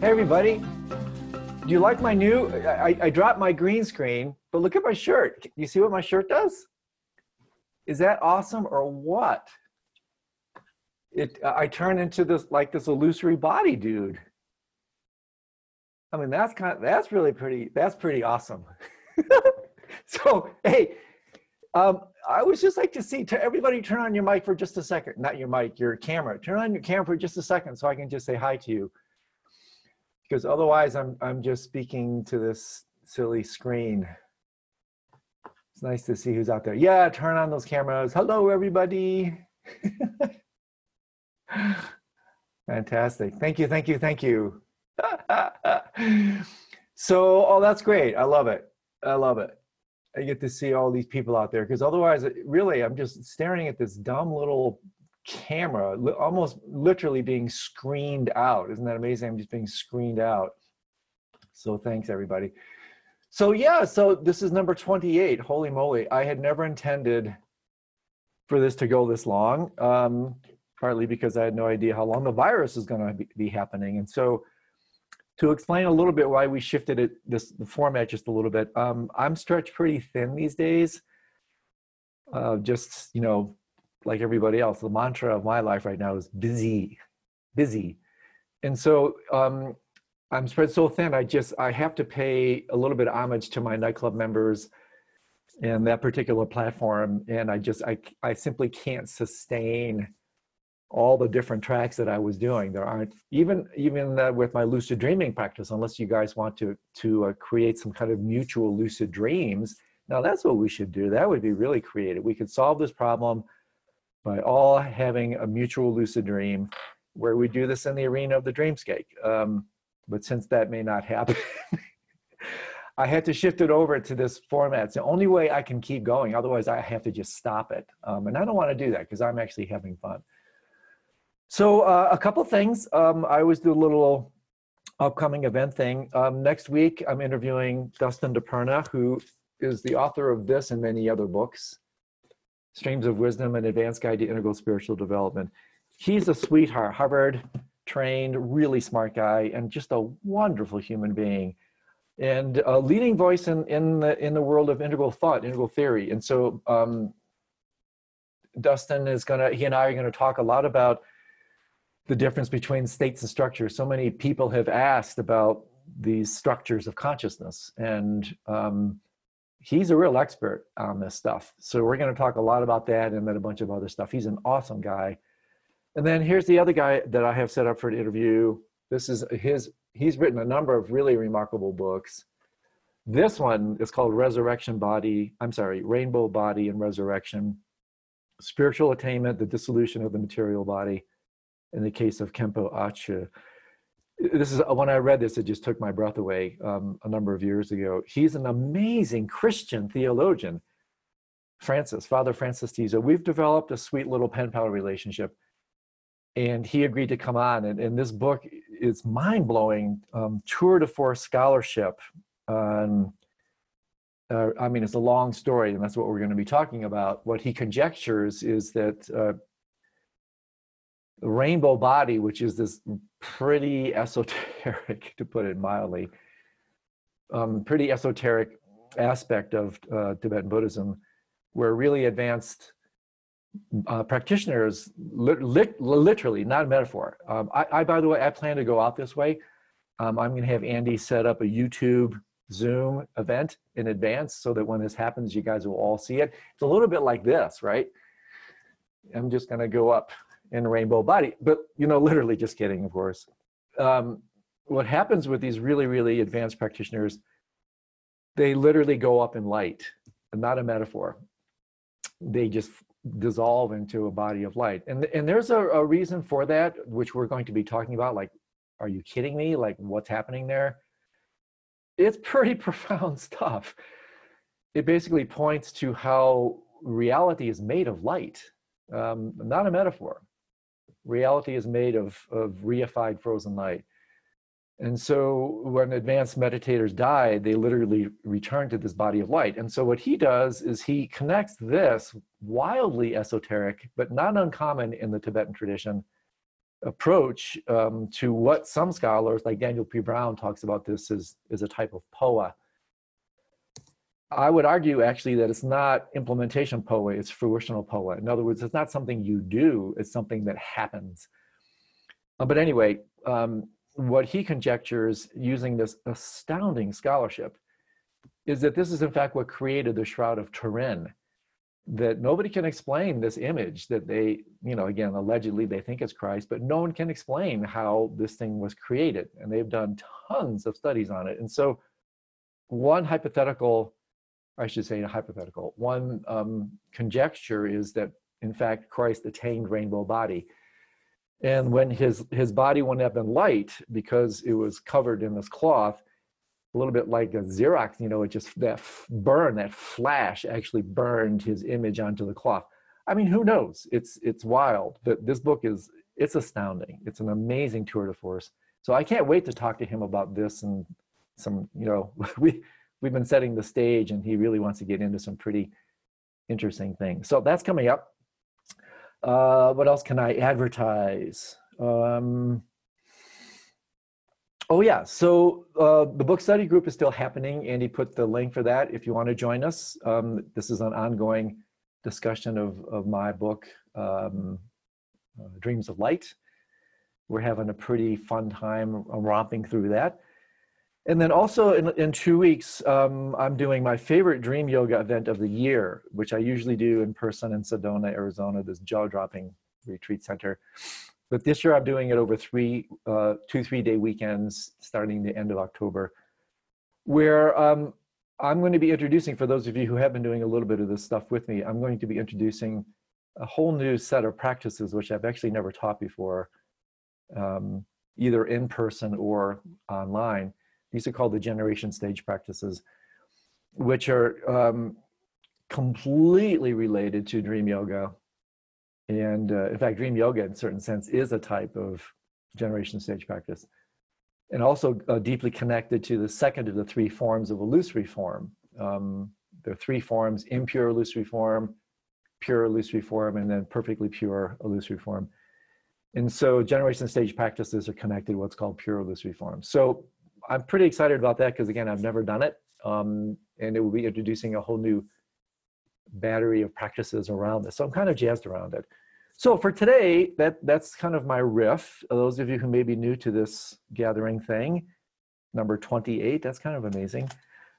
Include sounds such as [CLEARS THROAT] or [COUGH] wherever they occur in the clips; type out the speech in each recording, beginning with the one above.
Hey, everybody. Do you like my new? I, I dropped my green screen, but look at my shirt. You see what my shirt does? Is that awesome or what? It, I turn into this like this illusory body dude. I mean, that's kind of, that's really pretty, that's pretty awesome. [LAUGHS] so, hey, um, I would just like to see to everybody turn on your mic for just a second, not your mic, your camera. Turn on your camera for just a second so I can just say hi to you because otherwise I'm, I'm just speaking to this silly screen. It's nice to see who's out there. Yeah, turn on those cameras. Hello, everybody. [LAUGHS] Fantastic. Thank you, thank you, thank you. [LAUGHS] so, oh, that's great. I love it. I love it. I get to see all these people out there because otherwise, really, I'm just staring at this dumb little camera, li- almost literally being screened out. Isn't that amazing? I'm just being screened out. So thanks everybody. So yeah, so this is number 28. Holy moly. I had never intended for this to go this long, um, partly because I had no idea how long the virus is going to be, happening. And so to explain a little bit why we shifted it, this the format just a little bit, um, I'm stretched pretty thin these days. Uh, just, you know, like everybody else, the mantra of my life right now is busy, busy. And so um, I'm spread so thin, I just, I have to pay a little bit of homage to my nightclub members and that particular platform. And I just, I, I simply can't sustain all the different tracks that I was doing. There aren't even, even uh, with my lucid dreaming practice, unless you guys want to, to uh, create some kind of mutual lucid dreams. Now that's what we should do. That would be really creative. We could solve this problem by all having a mutual lucid dream where we do this in the arena of the dreamscape. Um, but since that may not happen, [LAUGHS] I had to shift it over to this format. It's the only way I can keep going. Otherwise, I have to just stop it. Um, and I don't want to do that because I'm actually having fun. So uh, a couple things. Um, I always do a little upcoming event thing. Um, next week, I'm interviewing Dustin DiPerna, who is the author of this and many other books. Streams of Wisdom, an advanced guide to integral spiritual development. He's a sweetheart, Harvard trained, really smart guy, and just a wonderful human being. And a leading voice in, in, the, in the world of integral thought, integral theory. And so um, Dustin is gonna, he and I are gonna talk a lot about the difference between states and structures. So many people have asked about these structures of consciousness. And um, he's a real expert on this stuff. So we're going to talk a lot about that and then a bunch of other stuff. He's an awesome guy. And then here's the other guy that I have set up for an interview. This is his, he's written a number of really remarkable books. This one is called Resurrection Body, I'm sorry, Rainbow Body and Resurrection, Spiritual Attainment, the Dissolution of the Material Body, in the case of Khenpo Achö this is when I read this, it just took my breath away um, a number of years ago. He's an amazing Christian theologian, Francis, Father Francis Tiso. We've developed a sweet little pen pal relationship, and he agreed to come on. And, and this book is mind blowing um, tour de force scholarship. On, uh, I mean, it's a long story, and that's what we're going to be talking about. What he conjectures is that uh, the rainbow body, which is this pretty esoteric, [LAUGHS] to put it mildly, um, pretty esoteric aspect of uh, Tibetan Buddhism, where really advanced uh, practitioners, li- li- literally, not a metaphor. Um, I, I, by the way, I plan to go out this way. Um, I'm going to have Andy set up a YouTube Zoom event in advance so that when this happens, you guys will all see it. It's a little bit like this, right? I'm just going to go up in a rainbow body. But, you know, literally just kidding, of course. Um, what happens with these really, really advanced practitioners, they literally go up in light, not a metaphor. They just dissolve into a body of light. And, and there's a, a reason for that, which we're going to be talking about. Like, are you kidding me? Like, what's happening there? It's pretty [LAUGHS] profound stuff. It basically points to how reality is made of light, um, not a metaphor reality is made of, of reified frozen light. And so when advanced meditators die, they literally return to this body of light. And so what he does is he connects this wildly esoteric, but not uncommon in the Tibetan tradition, approach um, to what some scholars, like Daniel P. Brown, talks about this as, as a type of phowa. I would argue actually that it's not implementation phowa, it's fruitional phowa. In other words, it's not something you do, it's something that happens. Uh, but anyway, um, what he conjectures using this astounding scholarship is that this is in fact what created the Shroud of Turin that nobody can explain this image that they, you know, again, allegedly they think it's Christ, but no one can explain how this thing was created. And they've done tons of studies on it. And so, one hypothetical, I should say, in a hypothetical, one um, conjecture is that, in fact, Christ attained rainbow body. And when his, his body went up in light because it was covered in this cloth, a little bit like a Xerox, you know, it just that burn, that flash actually burned his image onto the cloth. I mean, who knows? It's it's wild, but this book is it's astounding. It's an amazing tour de force. So I can't wait to talk to him about this and some, you know, [LAUGHS] we we've been setting the stage and he really wants to get into some pretty interesting things. So that's coming up. Uh, what else can I advertise? Um, Oh yeah, so uh, the book study group is still happening. Andy put the link for that if you want to join us. Um, this is an ongoing discussion of, of my book, um, uh, Dreams of Light. We're having a pretty fun time romping through that. And then also in, in two weeks, um, I'm doing my favorite dream yoga event of the year, which I usually do in person in Sedona, Arizona, this jaw dropping retreat center. But this year I'm doing it over three, uh, two, three day weekends starting the end of October, where um, I'm going to be introducing, for those of you who have been doing a little bit of this stuff with me, I'm going to be introducing a whole new set of practices which I've actually never taught before, um, either in person or online. These are called the generation stage practices, which are um, completely related to dream yoga and uh, in fact, dream yoga, in a certain sense, is a type of generation stage practice. And also uh, deeply connected to the second of the three forms of illusory form. Um, there are three forms impure illusory form, pure illusory form, and then perfectly pure illusory form. And so generation stage practices are connected to what's called pure illusory form. So I'm pretty excited about that because, again, I've never done it. Um, and it will be introducing a whole new battery of practices around this. So I'm kind of jazzed around it. So for today, that, that's kind of my riff. Those of you who may be new to this gathering thing, number 28, that's kind of amazing.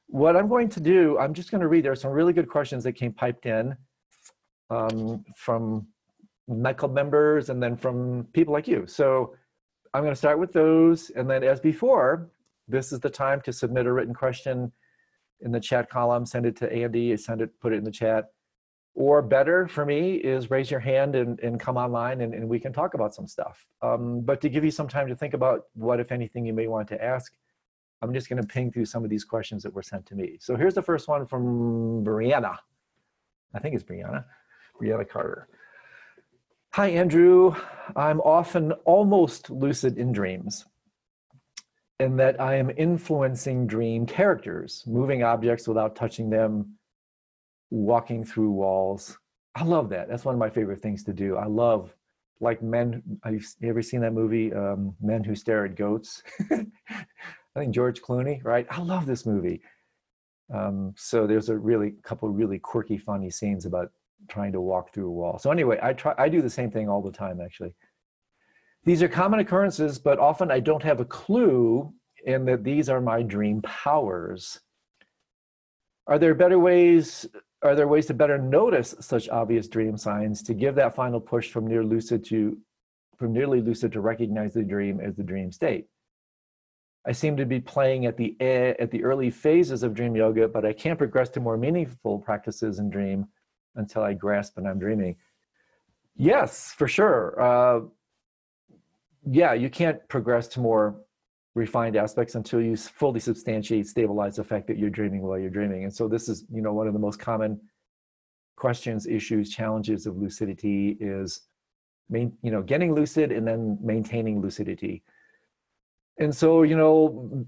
What I'm going to do, I'm just going to read, there are some really good questions that came piped in um, from Met Club members and then from people like you. So I'm going to start with those. And then as before, this is the time to submit a written question in the chat column, send it to Andy, send it, put it in the chat or better for me is raise your hand and, and come online and, and we can talk about some stuff. Um, but to give you some time to think about what, if anything, you may want to ask, I'm just going to ping through some of these questions that were sent to me. So here's the first one from Brianna. I think it's Brianna, Brianna Carter. Hi, Andrew. I'm often almost lucid in dreams in that I am influencing dream characters, moving objects without touching them, walking through walls. I love that. That's one of my favorite things to do. I love like men. Have you ever seen that movie, um, Men Who Stare at Goats? [LAUGHS] I think George Clooney, right? I love this movie. Um, so there's a really couple really quirky, funny scenes about trying to walk through a wall. So anyway, I try. I do the same thing all the time, actually. These are common occurrences, but often I don't have a clue in that these are my dream powers. Are there better ways are there ways to better notice such obvious dream signs to give that final push from near lucid to from nearly lucid to recognize the dream as the dream state? I seem to be playing at the at the early phases of dream yoga, but I can't progress to more meaningful practices in dream until I grasp that I'm dreaming. Yes, for sure. Uh, yeah, you can't progress to more refined aspects until you fully substantiate, stabilize the fact that you're dreaming while you're dreaming. And so this is, you know, one of the most common questions, issues, challenges of lucidity is, main, you know, getting lucid and then maintaining lucidity. And so, you know,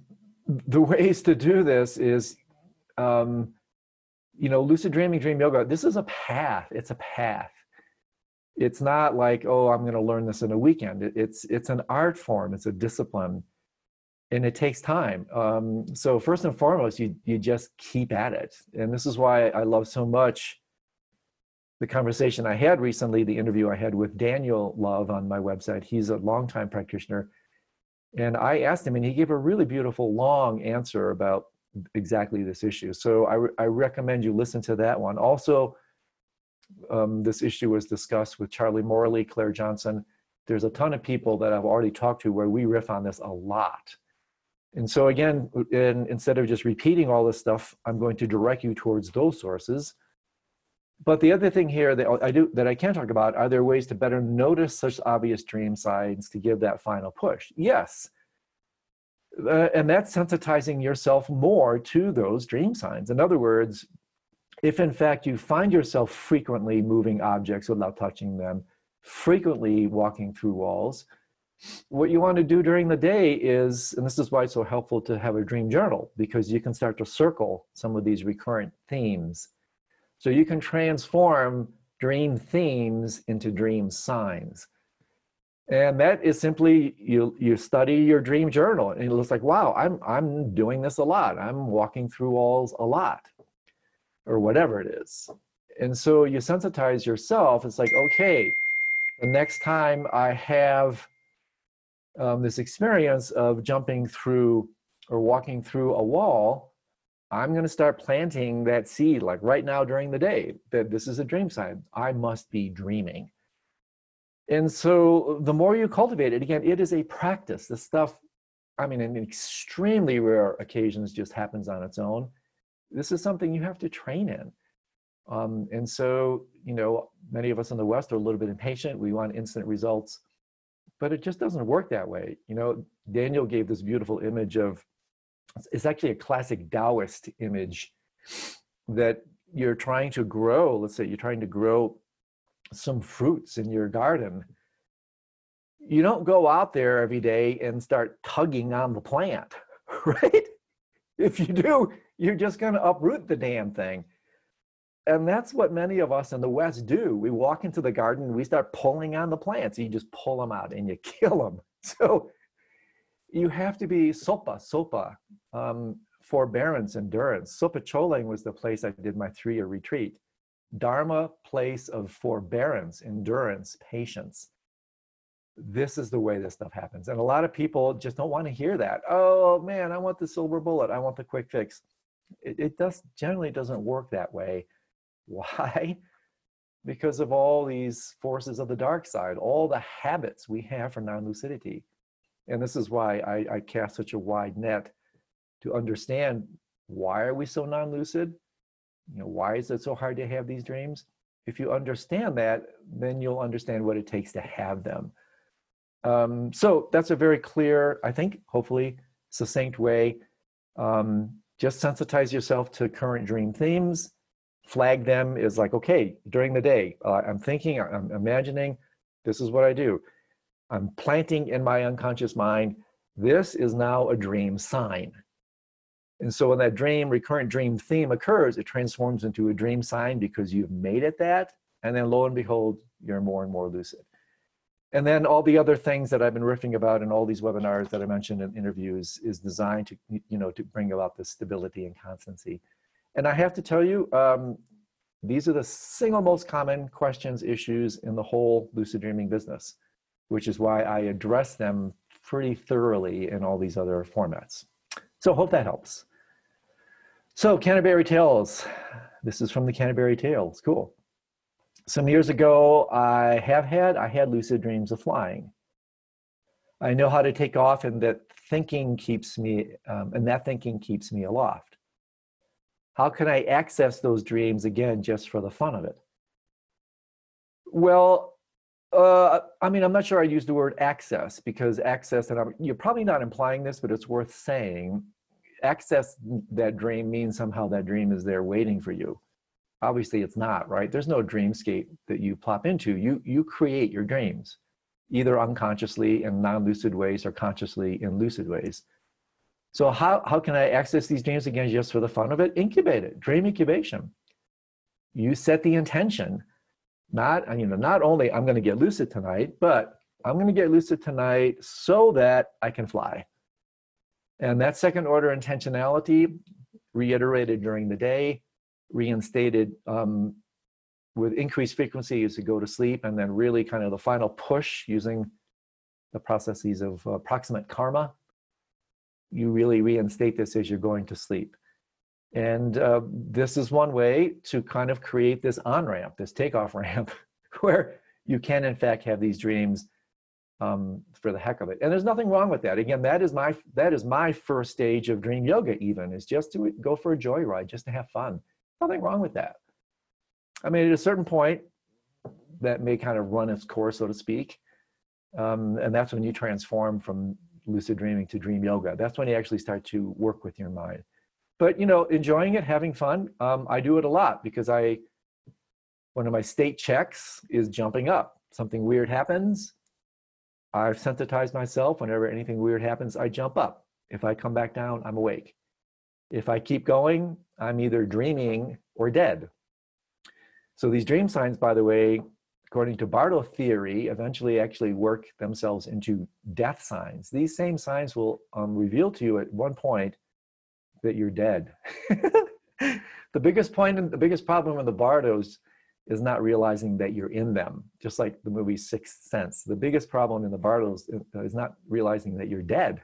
the [LAUGHS] ways to do this is, um, you know, lucid dreaming, dream yoga. This is a path. It's a path. It's not like oh i'm going to learn this in a weekend. It, it's it's an art form it's a discipline and it takes time. Um, so first and foremost you you just keep at it. And this is why i love so much the conversation i had recently the interview i had with daniel love on my website. He's a longtime practitioner. And i asked him and he gave a really beautiful long answer about exactly this issue. So i, re- I recommend you listen to that one. Also um, this issue was discussed with Charlie Morley, Clare Johnson. There's a ton of people that I've already talked to where we riff on this a lot. And so again, in, instead of just repeating all this stuff, I'm going to direct you towards those sources. But the other thing here that I do that I can talk about are there ways to better notice such obvious dream signs to give that final push? Yes. Uh, and that's sensitizing yourself more to those dream signs. In other words, if in fact you find yourself frequently moving objects without touching them, frequently walking through walls, what you want to do during the day is, and this is why it's so helpful to have a dream journal, because you can start to circle some of these recurrent themes. So you can transform dream themes into dream signs. And that is simply you you study your dream journal and it looks like, wow, I'm I'm doing this a lot. I'm walking through walls a lot or whatever it is. And so you sensitize yourself. It's like, okay, the next time I have um, this experience of jumping through or walking through a wall, I'm going to start planting that seed like right now during the day that this is a dream sign. I must be dreaming. And so the more you cultivate it, again, it is a practice. This stuff, I mean, in extremely rare occasions, just happens on its own this is something you have to train in. Um, and so, you know, many of us in the West are a little bit impatient. We want instant results, but it just doesn't work that way. You know, Daniel gave this beautiful image of, it's actually a classic Taoist image that you're trying to grow. Let's say you're trying to grow some fruits in your garden. You don't go out there every day and start tugging on the plant, [LAUGHS] right? If you do, you're just going to uproot the damn thing. And that's what many of us in the West do. We walk into the garden, we start pulling on the plants. You just pull them out and you [LAUGHS] kill them. So you have to be sopa, sopa, um, forbearance, endurance. Sopa Choling was the place I did my three year retreat. Dharma, place of forbearance, endurance, patience. This is the way this stuff happens. And a lot of people just don't want to hear that. Oh man, I want the silver bullet. I want the quick fix it, it does generally doesn't work that way. [LAUGHS] Why? Because of all these forces of the dark side, all the habits we have for non-lucidity. And this is why I, I cast such a wide net to understand why are we so non-lucid? You know, why is it so hard to have these dreams? If you understand that, then you'll understand what it takes to have them. Um, so that's a very clear, I think, hopefully succinct way um, just sensitize yourself to current dream themes. Flag them is like okay during the day uh, i'm thinking i'm imagining this is what i do. I'm planting in my unconscious mind this is now a dream sign. And so when that dream recurrent dream theme occurs it transforms into a dream sign because you've made it that and then lo and behold you're more and more lucid and then all the other things that I've been riffing about in all these webinars that I mentioned in interviews is designed to, you know, to bring about the stability and constancy. And I have to tell you, um, these are the single most common questions, issues in the whole lucid dreaming business, which is why I address them pretty thoroughly in all these other formats. So hope that helps. So Canterbury Tales. This is from the Canterbury Tales. Cool some years ago, I have had, I had lucid dreams of flying. I know how to take off and that thinking keeps me, um, and that thinking keeps me aloft. How can I access those dreams again just for the fun of it? Well, uh, I mean, I'm not sure I use the word access because access, and I'm, you're probably not implying this, but it's worth saying. Access that dream means somehow that dream is there waiting for you obviously it's not right? There's no dreamscape that you plop into. You you create your dreams either unconsciously in non-lucid ways or consciously in lucid ways. So how, how can i access these dreams again just for the fun of it? Incubate it dream incubation. You set the intention Not, you know, not only I'm going to get lucid tonight, but I'm going to get lucid tonight so that I can fly. And that second order intentionality reiterated during the day, reinstated um, with increased frequency as you go to sleep, and then really kind of the final push using the processes of uh, proximate karma. You really reinstate this as you're going to sleep. And uh, this is one way to kind of create this on ramp, this takeoff [LAUGHS] ramp, where you can, in fact, have these dreams um, for the heck of it. And there's nothing wrong with that. Again, that is my that is my first stage of dream yoga. Even is just to go for a joyride, just to have fun. Nothing wrong with that. I mean, at a certain point, that may kind of run its course, so to speak. Um, and that's when you transform from lucid dreaming to dream yoga. That's when you actually start to work with your mind. But you know, enjoying it, having fun. Um, I do it a lot because I, one of my state checks is jumping up. Something weird happens. I've sensitized myself. Whenever anything weird happens, I jump up. If I come back down, I'm awake. If I keep going, I'm either dreaming or dead. So these dream signs, by the way, according to Bardo theory, eventually actually work themselves into death signs. These same signs will um, reveal to you at one point that you're dead. [LAUGHS] the biggest point and the biggest problem with the Bardos is not realizing that you're in them, just like the movie Sixth Sense. The biggest problem in the Bardos is not realizing that you're dead,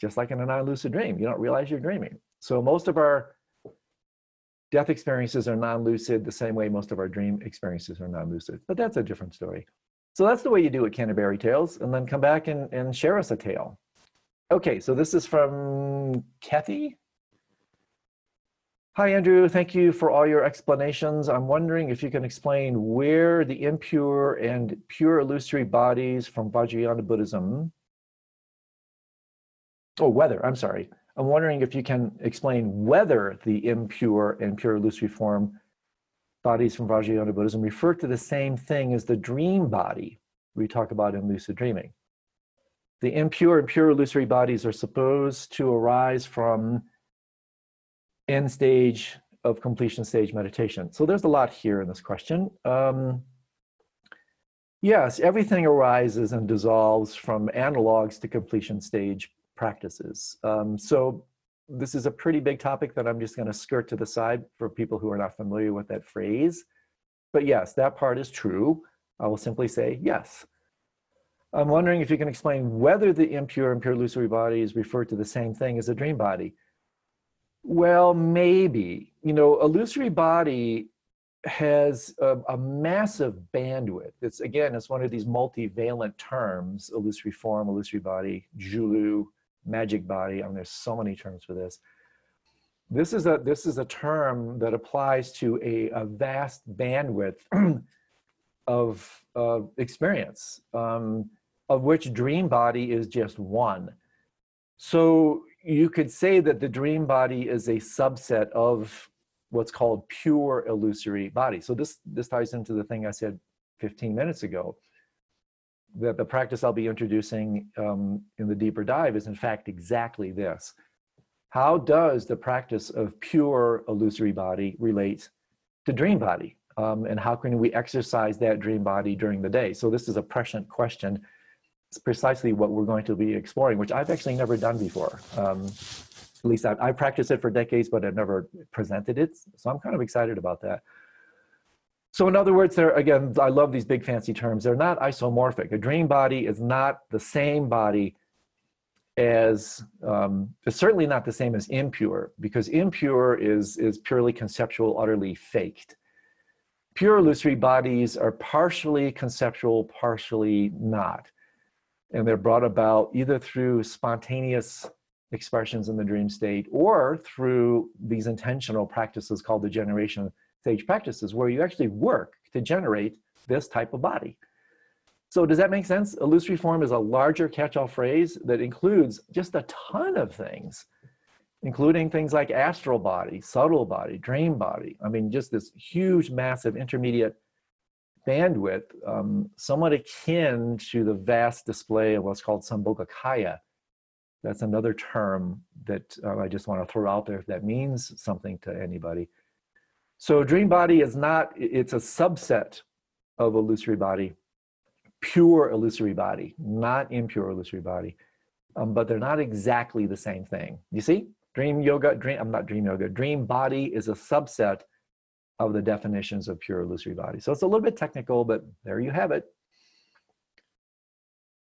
just like in a non-lucid dream. You don't realize you're dreaming. So most of our death experiences are non-lucid the same way most of our dream experiences are non-lucid, but that's a different story. So that's the way you do it, Canterbury Tales, and then come back and, and share us a tale. Okay, so this is from Kathy. Hi, Andrew. Thank you for all your explanations. I'm wondering if you can explain where the impure and pure illusory bodies from Vajrayana Buddhism, oh, whether, I'm sorry, I'm wondering if you can explain whether the impure and pure illusory form bodies from Vajrayana Buddhism refer to the same thing as the dream body we talk about in lucid dreaming. The impure and pure illusory bodies are supposed to arise from end stage of completion stage meditation. So there's a lot here in this question. Um, yes, everything arises and dissolves from analogs to completion stage practices. Um, so this is a pretty big topic that I'm just going to skirt to the side for people who are not familiar with that phrase. But yes, that part is true. I will simply say yes. I'm wondering if you can explain whether the impure and pure illusory bodies refer to the same thing as a dream body. Well, maybe. You know, illusory body has a, a, massive bandwidth. It's again, it's one of these multivalent terms: illusory form, illusory body, gyulü, magic body. I mean, there's so many terms for this. This is a this is a term that applies to a, a vast bandwidth [CLEARS THROAT] of uh, experience, um, of which dream body is just one. So you could say that the dream body is a subset of what's called pure illusory body. So this this ties into the thing I said 15 minutes ago that the practice I'll be introducing um, in the deeper dive is in fact exactly this. How does the practice of pure illusory body relate to dream body? Um, and how can we exercise that dream body during the day? So this is a prescient question. It's precisely what we're going to be exploring, which I've actually never done before. Um, at least I've, I've practiced it for decades, but I've never presented it. So I'm kind of excited about that. So in other words, they're again, I love these big fancy terms. They're not isomorphic. A dream body is not the same body as um, it's certainly not the same as impure because impure is is purely conceptual, utterly faked. Pure illusory bodies are partially conceptual, partially not, and they're brought about either through spontaneous expressions in the dream state or through these intentional practices called the generation stage practices where you actually work to generate this type of body. So does that make sense? Illusory form is a larger catch-all phrase that includes just a ton of things, including things like astral body, subtle body, dream body. I mean, just this huge, massive intermediate bandwidth, um, somewhat akin to the vast display of what's called Sambhogakaya. That's another term that uh, I just want to throw out there if that means something to anybody. So dream body is not, it's a subset of illusory body, pure illusory body, not impure illusory body. Um, but they're not exactly the same thing. You see, dream yoga, dream, I'm not dream yoga, dream body is a subset of the definitions of pure illusory body. So it's a little bit technical, but there you have it.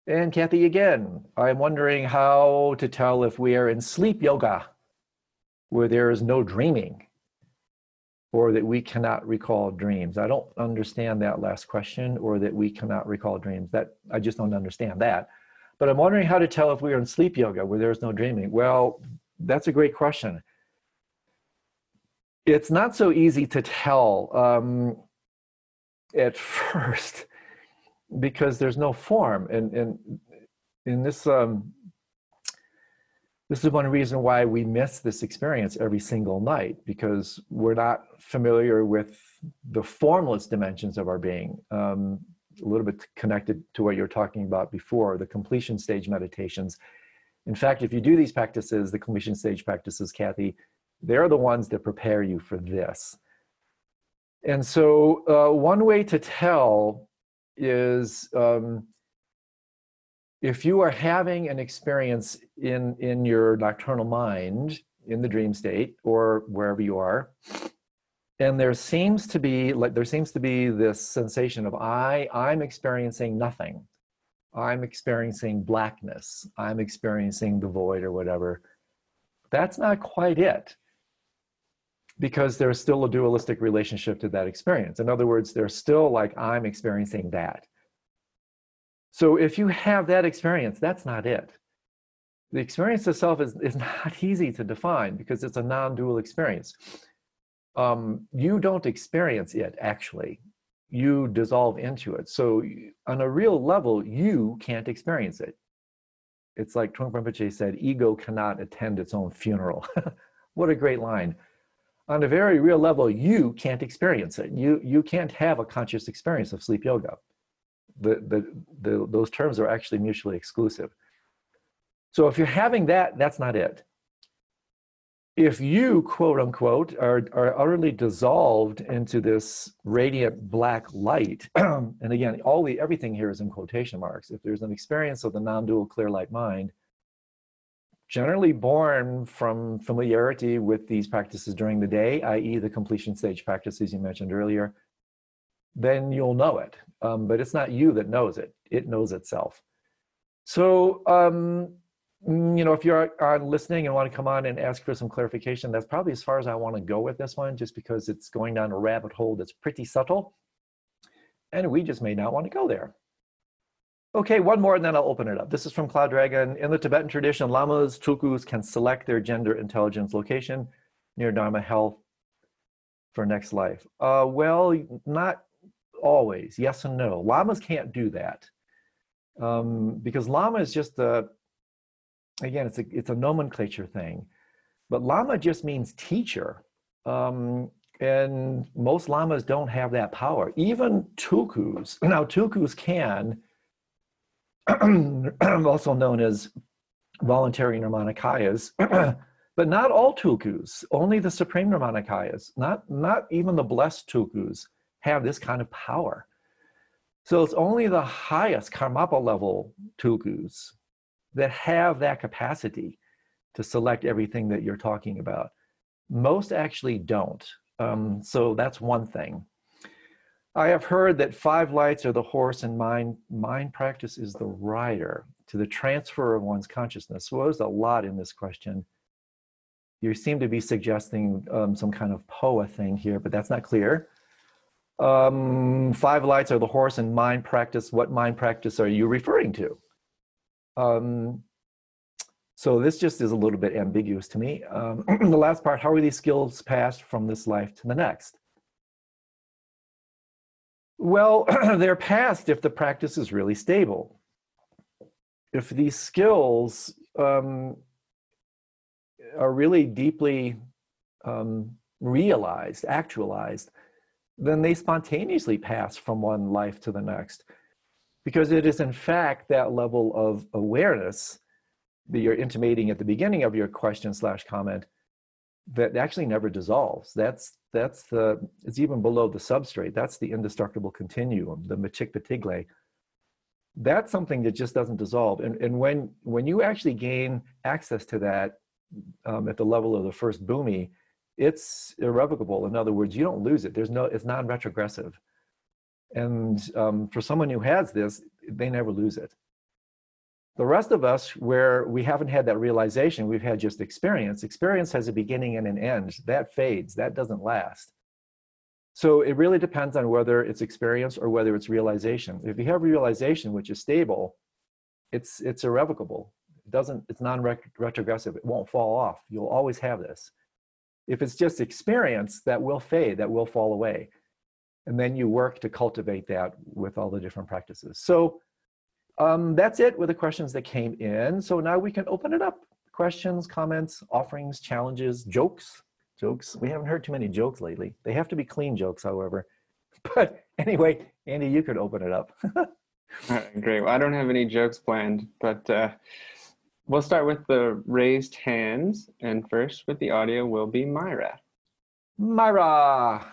And Kathy again, I'm wondering how to tell if we are in sleep yoga, where there is no dreaming, or that we cannot recall dreams. I don't understand that last question, or that we cannot recall dreams. That I just don't understand that. But I'm wondering how to tell if we are in sleep yoga, where there's no dreaming. Well, that's a great question. It's not so easy to tell um, at [LAUGHS] first because there's no form and and in this um this is one reason why we miss this experience every single night because we're not familiar with the formless dimensions of our being. Um, a little bit connected to what you were talking about before the completion stage meditations. In fact if you do these practices the completion stage practices kathy they're the ones that prepare you for this. And so uh, one way to tell is um, if you are having an experience in in your nocturnal mind in the dream state or wherever you are and there seems to be like there seems to be this sensation of i i'm experiencing nothing i'm experiencing blackness i'm experiencing the void or whatever that's not quite it because there's still a dualistic relationship to that experience. In other words, there's still like, I'm experiencing that. So if you have that experience, that's not it. The experience itself is, is [LAUGHS] not easy to define because it's a non dual experience. Um, you don't experience it actually, you dissolve into it. So, on a real level, you can't experience it. It's like Trungpa Rinpoche said ego cannot attend its own funeral. [LAUGHS] what a great line on a very real level, you can't experience it. You, you can't have a conscious experience of sleep yoga. The, the, the, those terms are actually mutually exclusive. So if you're having that, that's not it. If you, quote unquote, are, are utterly dissolved into this radiant black light, [CLEARS THROAT] and again, all the everything here is in quotation marks. If there's an experience of the non-dual clear light mind, generally born from familiarity with these practices during the day, i.e., the completion stage practices you mentioned earlier, then you'll know it. Um, but it's not you that knows it, it knows itself. So, um, you know, if you're on listening and want to come on and ask for some clarification, that's probably as far as I want to go with this one, just because it's going down a rabbit hole that's pretty subtle. And we just may not want to go there. Okay, one more and then I'll open it up. This is from Cloud Dragon. In the Tibetan tradition, lamas, tulkus can select their gender intelligence location near Dharma health for next life. Uh, well, not always. Yes and no. Lamas can't do that um, because lama is just a, again, it's a, it's a nomenclature thing. But lama just means teacher. Um, and most lamas don't have that power. Even tulkus. [CLEARS THROAT] Now, tulkus can [CLEARS THROAT] also known as voluntary Nirmanakayas, [CLEARS THROAT] but not all tulkus, only the supreme Nirmanakayas, not, not even the blessed tulkus have this kind of power. So it's only the highest karmapa level tulkus that have that capacity to select everything that you're talking about. Most actually don't. Um, so that's one thing. I have heard that five lights are the horse and mind, mind practice is the rider to the transfer of one's consciousness. So there's a lot in this question. You seem to be suggesting um, some kind of phowa thing here, but that's not clear. Um, five lights are the horse and mind practice. What mind practice are you referring to? Um, so this just is a little bit ambiguous to me. Um, [CLEARS THROAT] the last part, how are these skills passed from this life to the next? Well, [CLEARS THROAT] they're passed if the practice is really stable. If these skills um, are really deeply um, realized, actualized, then they spontaneously pass from one life to the next. Because it is, in fact, that level of awareness that you're intimating at the beginning of your question slash comment that actually never dissolves. That's that's the it's even below the substrate. That's the indestructible continuum, the Machik That's something that just doesn't dissolve. And and when when you actually gain access to that um, at the level of the first bhumi, it's irrevocable. In other words, you don't lose it. There's no it's non-retrogressive. And um, for someone who has this, they never lose it. The rest of us, where we haven't had that realization, we've had just experience. Experience has a beginning and an end. That fades, that doesn't last. So it really depends on whether it's experience or whether it's realization. If you have realization, which is stable, it's, it's irrevocable. It doesn't, it's non-retrogressive. It won't fall off. You'll always have this. If it's just experience, that will fade, that will fall away. And then you work to cultivate that with all the different practices. So um, that's it with the questions that came in. So now we can open it up. Questions, comments, offerings, challenges, jokes. Jokes. We haven't heard too many jokes lately. They have to be clean jokes, however. [LAUGHS] But anyway, Andy, you could open it up. [LAUGHS] Great. Well, I don't have any jokes planned, but uh, we'll start with the raised hands. And first with the audio will be Myra. Myra.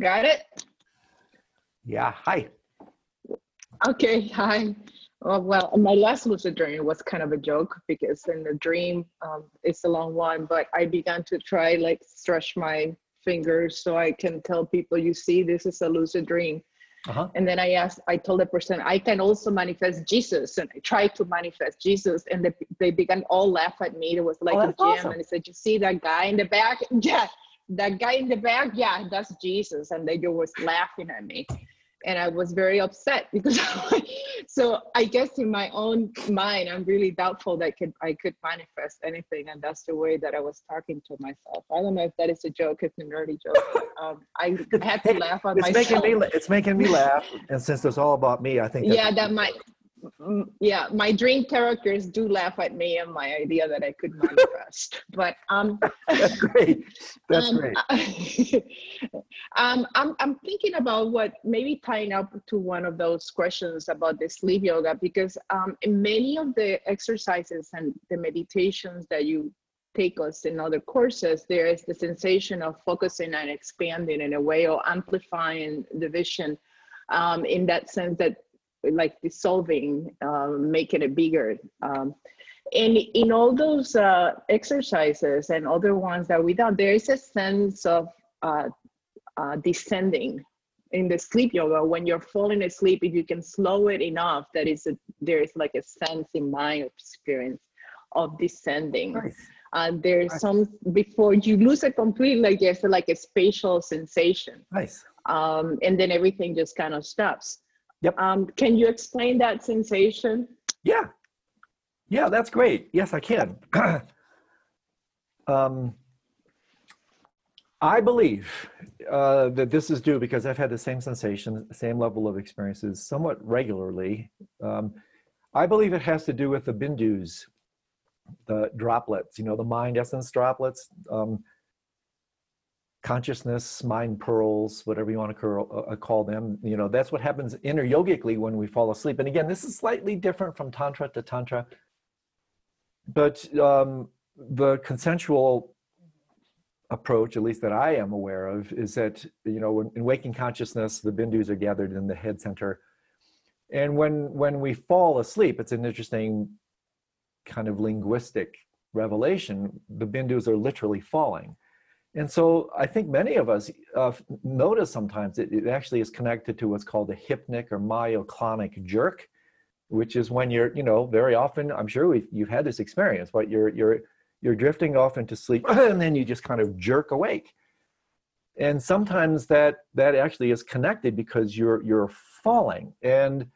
Got it? Yeah, hi. Okay, hi. Oh, well, my last lucid dream was kind of a joke because in the dream, um, it's a long one, but I began to try like stretch my fingers so I can tell people, you see, this is a lucid dream. Uh-huh. And then I asked, I told the person, I can also manifest Jesus. And I tried to manifest Jesus. And they, they began all laugh at me. It was like oh, a jam. Awesome. And I said, You see that guy in the back? [LAUGHS] Yeah, that guy in the back. Yeah, that's Jesus. And they just was laughing at me and I was very upset because [LAUGHS] so I guess in my own mind I'm really doubtful that I could I could manifest anything and that's the way that I was talking to myself. I don't know if that is a joke, it's a nerdy joke. But, um, I had to laugh at it's myself. Making me, it's making me laugh and since it's all about me, I think Yeah, that might yeah, my dream characters do laugh at me and my idea that I could manifest. [LAUGHS] but um, that's great. That's um, great. [LAUGHS] um, I'm I'm thinking about what maybe tying up to one of those questions about the sleep yoga because um, in many of the exercises and the meditations that you take us in other courses, there is the sensation of focusing and expanding in a way or amplifying the vision. Um, in that sense that like dissolving, um, making it bigger. Um, and in all those uh, exercises and other ones that we done, there is a sense of uh, uh, descending in the sleep yoga. When you're falling asleep, if you can slow it enough, that is a, there is like a sense in my experience of descending. Nice. Uh, there's nice. some before you lose it completely, like there's like a spatial sensation. Nice. Um, and then everything just kind of stops. Yep. Um, can you explain that sensation? Yeah. Yeah, that's great. Yes, I can. [CLEARS THROAT] um, I believe uh, that this is due because I've had the same sensation, same level of experiences somewhat regularly. Um, I believe it has to do with the bindus, the droplets, you know, the mind essence droplets. Um, consciousness, mind pearls, whatever you want to call, uh, them. You know, that's what happens inner yogically when we fall asleep. And again, this is slightly different from Tantra to Tantra. But um, the consensual approach, at least that I am aware of, is that, you know, in waking consciousness, the bindus are gathered in the head center. And when, when we fall asleep, it's an interesting kind of linguistic revelation. The bindus are literally falling and so I think many of us uh, notice sometimes it, it actually is connected to what's called a hypnic or myoclonic jerk, which is when you're, you know, very often, I'm sure we've, you've had this experience, but you're, you're, you're drifting off into sleep [CLEARS THROAT] and then you just kind of jerk awake. And sometimes that, that actually is connected because you're, you're falling. And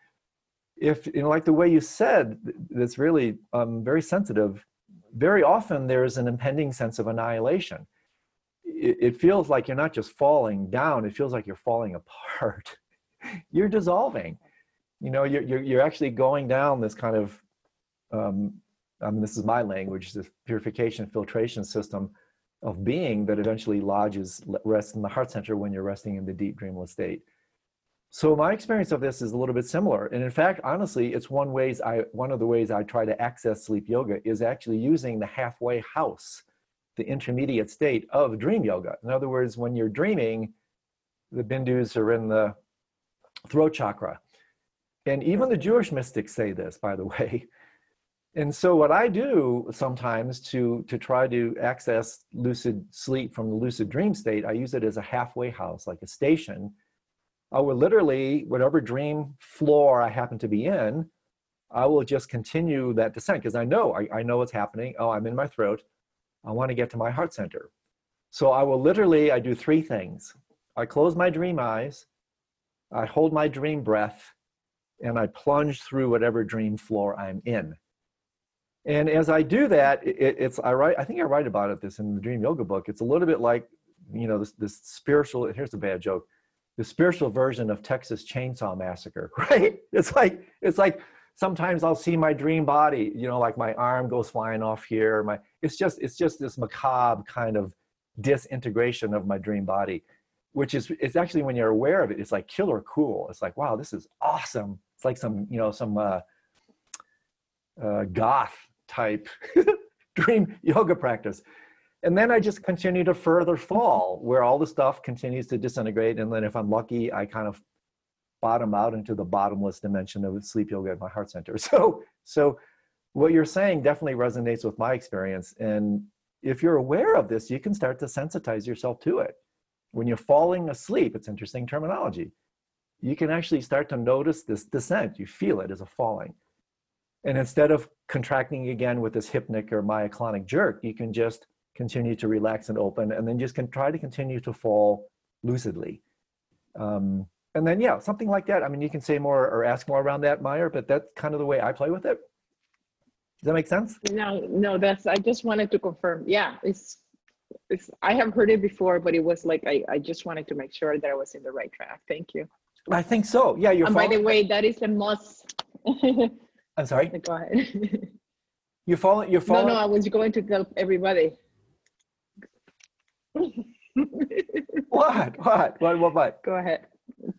if, you know, like the way you said, that's really um, very sensitive, very often there's an impending sense of annihilation it, it feels like you're not just falling down, it feels like you're falling apart. [LAUGHS] you're dissolving. You know, you're, you're, you're actually going down this kind of, um, I mean, this is my language, this purification filtration system of being that eventually lodges, rests in the heart center when you're resting in the deep dreamless state. So my experience of this is a little bit similar. And in fact, honestly, it's one ways I one of the ways I try to access sleep yoga is actually using the halfway house, the intermediate state of dream yoga. In other words, when you're dreaming, the bindus are in the throat chakra. And even the Jewish mystics say this, by the [LAUGHS] way. And so what I do sometimes to to try to access lucid sleep from the lucid dream state, I use it as a halfway house, like a station I will literally, whatever dream floor I happen to be in, I will just continue that descent because I know, I, I know what's happening. Oh, I'm in my throat. I want to get to my heart center. So I will literally, I do three things. I close my dream eyes, I hold my dream breath, and I plunge through whatever dream floor I'm in. And as I do that, it, it's I write. I think I write about it this in the Dream Yoga book. It's a little bit like, you know, this this spiritual. Here's a bad joke the spiritual version of Texas Chainsaw Massacre, [LAUGHS] right? It's like it's like sometimes I'll see my dream body, you know, like my arm goes flying off here. My it's just it's just this macabre kind of disintegration of my dream body, which is it's actually when you're aware of it, it's like killer cool. It's like wow, this is awesome. It's like some you know some uh, uh, goth type [LAUGHS] dream yoga practice and then I just continue to further fall where all the stuff continues to disintegrate. And then if I'm lucky, I kind of bottom out into the bottomless dimension of sleep yoga at my heart center. [LAUGHS] So, so what you're saying definitely resonates with my experience. And if you're aware of this, you can start to sensitize yourself to it. When you're falling asleep, it's interesting terminology. You can actually start to notice this descent. You feel it as a falling. And instead of contracting again with this hypnic or myoclonic jerk, you can just continue to relax and open, and then just can try to continue to fall lucidly. Um, and then, yeah, something like that. I mean, you can say more or ask more around that, Meyer, but that's kind of the way I play with it. Does that make sense? No, no, that's, I just wanted to confirm. Yeah, it's, it's, I have heard it before, but it was like, I, I just wanted to make sure that I was in the right track. Thank you. I think so. Yeah, you're And by the way, that is the most, [LAUGHS] I'm sorry. [LAUGHS] go ahead. [LAUGHS] You're following. You're No, following. no, I was going to tell everybody. What? What? What? What? What? Go ahead.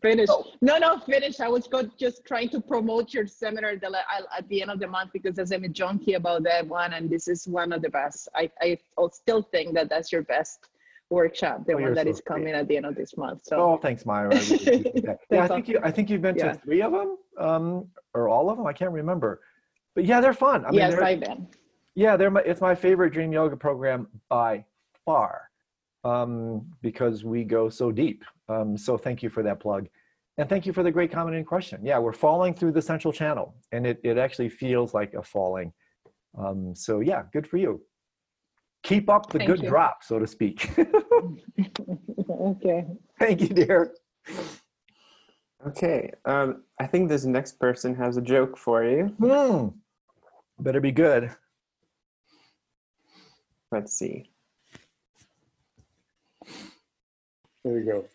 Finish. Oh. No, no, finish. I was go, just trying to promote your seminar that at the end of the month because as I'm a junkie about that one, and this is one of the best. I, I still think that that's your best workshop, the Oh, one you're that so is coming at the end of this month. So Oh, thanks, Myra. I really that. [LAUGHS] yeah, I think you. I think you've been Yeah. to three of them, um, or all of them. I can't remember. But yeah, they're fun. I mean, yes, I've been. Yeah, they're my, it's my favorite dream yoga program by far um, because we go so deep. Um, so thank you for that plug. And thank you for the great comment and question. Yeah, we're falling through the central channel and it, it actually feels like a falling. Um, so yeah, good for you. Keep up the Thank good you. drop, so to speak. [LAUGHS] okay. thank you, dear. Okay, um, I think this next person has a joke for you. Hmm. Better be good. Let's see. There you go.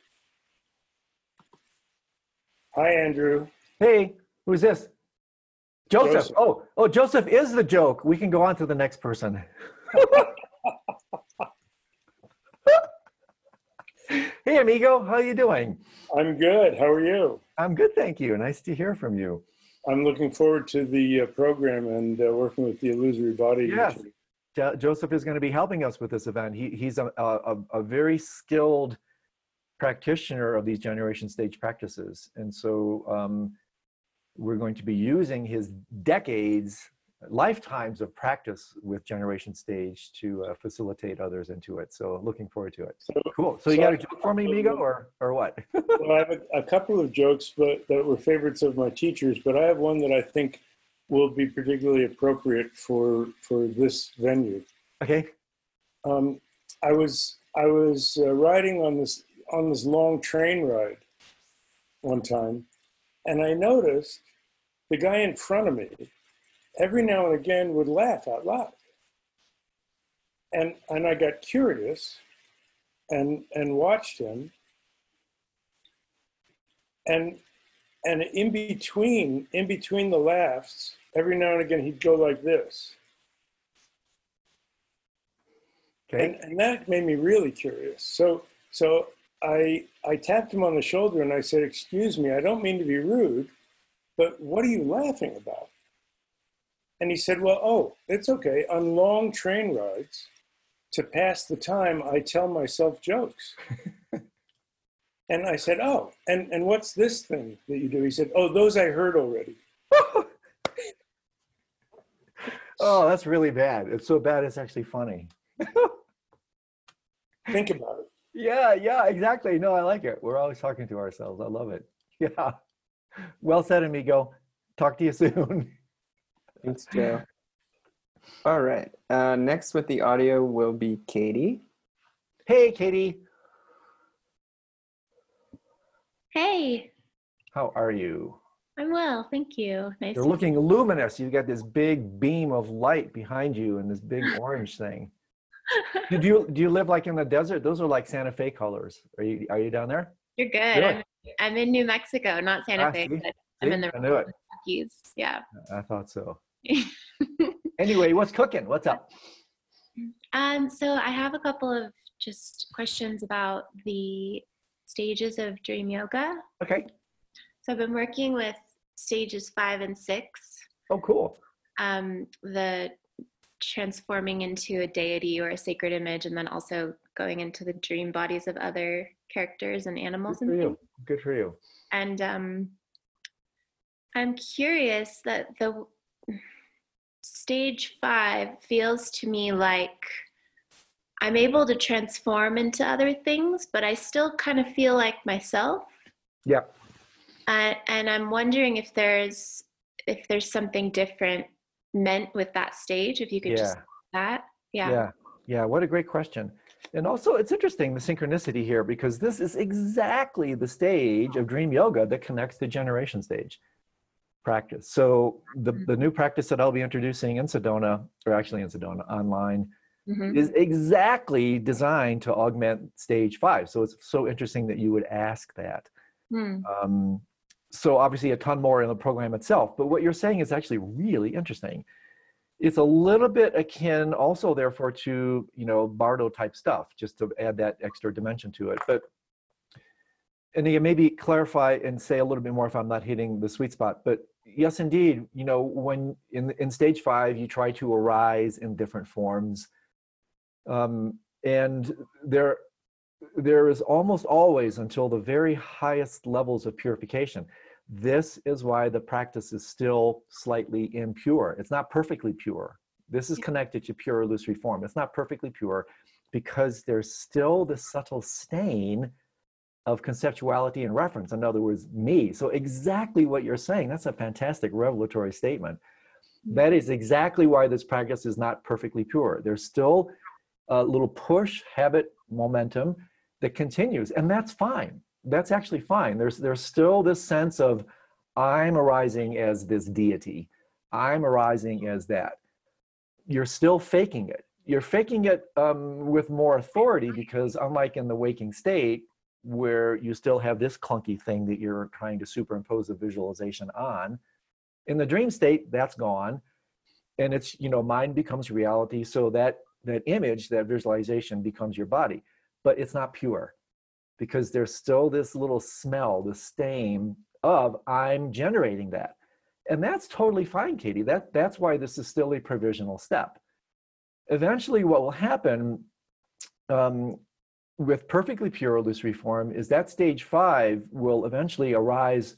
Hi, Andrew. Hey, who's this? Joseph. Joseph. Oh, oh, Joseph is the joke. We can go on to the next person. [LAUGHS] hey, amigo, how you doing? I'm good. How are you? I'm good, thank you. Nice to hear from you. I'm looking forward to the uh, program and uh, working with the illusory body. Yes. Jo- Joseph is going to be helping us with this event. He, he's a, a, a very skilled practitioner of these generation stage practices. And so um, we're going to be using his decades, lifetimes of practice with generation stage to uh, facilitate others into it. So looking forward to it. So, Cool. So you got a joke for me, amigo, or, or what? [LAUGHS] well, I have a, a couple of jokes, but that were favorites of my teachers. But I have one that I think will be particularly appropriate for for this venue. okay. Um, I was I was uh, riding on this on this long train ride one time, and I noticed the guy in front of me every now and again would laugh out loud, and and I got curious, and and watched him, and and in between in between the laughs, every now and again he'd go like this. Okay. and, and that made me really curious. So, so I, I tapped him on the shoulder and I said, Excuse me, I don't mean to be rude, but what are you laughing about? And he said, Well, oh, it's okay. On long train rides, to pass the time, I tell myself jokes. [LAUGHS] and I said, Oh, and, and what's this thing that you do? He said, Oh, those I heard already. [LAUGHS] oh, that's really bad. It's so bad it's actually funny. [LAUGHS] Think about it. Yeah, yeah, exactly. No, I like it. We're always talking to ourselves. I love it. [LAUGHS] Yeah. Well said, amigo. Talk to you [LAUGHS] soon. Thanks, Joe. All right. Uh, next with the audio will be Katie. Hey, Katie. Hey, How are you? I'm well, thank you. Nice. You're to looking luminous. You've got this big beam of light behind you and this big orange thing. Did you do you live like in the desert? Those are like Santa Fe colors. Are you are you down there? You're good. I'm, I'm in New Mexico, not Santa Ah, Fe. see? I'm in the I knew it. Rockies. Yeah. I thought so. [LAUGHS] Anyway, what's cooking? What's up? Um, so I have a couple of just questions about the stages of dream yoga. Okay. So I've been working with stages five and six. Oh, cool. Um, the transforming into a deity or a sacred image, and then also going into the dream bodies of other characters and animals Good for and you. Good for you. and um, I'm curious that the stage five feels to me like I'm able to transform into other things, but I still kind of feel like myself. Yeah. Uh, and I'm wondering if there's if there's something different meant with that stage. If you could just that, yeah. Yeah. Yeah. What a great question. And also, it's interesting the synchronicity here because this is exactly the stage of dream yoga that connects the generation stage practice. So, the, the new practice that I'll be introducing in Sedona, or actually in Sedona online, Mhm. is exactly designed to augment stage five. So, it's so interesting that you would ask that. Um, so obviously a ton more in the program itself, but what you're saying is actually really interesting. It's a little bit akin also therefore to, you know, Bardo type stuff, just to add that extra dimension to it. But, and again, maybe clarify and say a little bit more if I'm not hitting the sweet spot, but yes, indeed, you know, when in, in stage five, you try to arise in different forms. Um, and there, there is almost always until the very highest levels of purification. This is why the practice is still slightly impure. It's not perfectly pure. This is connected to pure illusory form. It's not perfectly pure because there's still the subtle stain of conceptuality and reference. In other words, me. So, exactly what you're saying, that's a fantastic revelatory statement. Hmm. That is exactly why this practice is not perfectly pure. There's still a little push, habit, momentum that continues, and that's fine. That's actually fine. There's there's still this sense of I'm arising as this deity. I'm arising as that. You're still faking it. You're faking it um, with more authority because unlike in the waking state, where you still have this clunky thing that you're trying to superimpose a visualization on, in the dream state, that's gone, and it's you know mind becomes reality. So that that image, that visualization becomes your body, but it's not pure because there's still this little smell, the stain of I'm generating that. And that's totally fine, Katie. That, that's why this is still a provisional step. Eventually, what will happen um, with perfectly pure illusory form is that stage five will eventually arise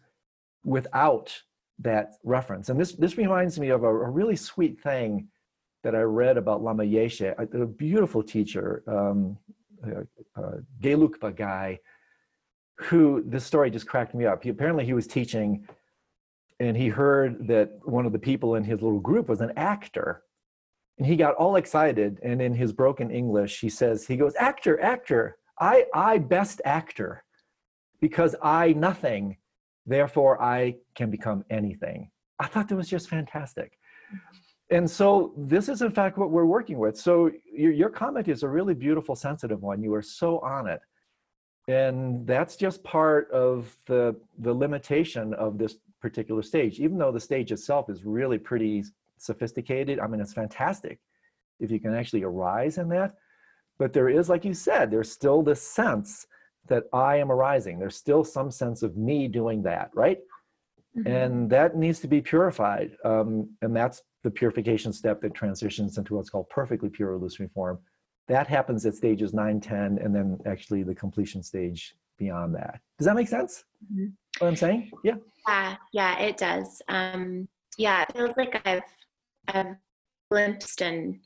without that reference. And this, this reminds me of a, a really sweet thing that I read about Lama Yeshe, a, a beautiful teacher, um, uh, uh, Gelugpa guy, who this story just cracked me up. He apparently he was teaching, and he heard that one of the people in his little group was an actor, and he got all excited. And in his broken English, he says, "He goes, actor, actor, I, I best actor, because I nothing, therefore I can become anything." I thought that was just fantastic. And so this is in fact what we're working with. So your, your comment is a really beautiful, sensitive one. You are so on it. And that's just part of the, the limitation of this particular stage, even though the stage itself is really pretty sophisticated. I mean, it's fantastic if you can actually arise in that. But there is, like you said, there's still this sense that I am arising. There's still some sense of me doing that, right? Mhm. And that needs to be purified. Um, and that's the purification step that transitions into what's called perfectly pure illusory form. That happens at stages 9, 10, and then actually the completion stage beyond that. Does that make sense? Mhm. What I'm saying? Yeah. Yeah, yeah, it does. Um, yeah, it feels like I've I've glimpsed and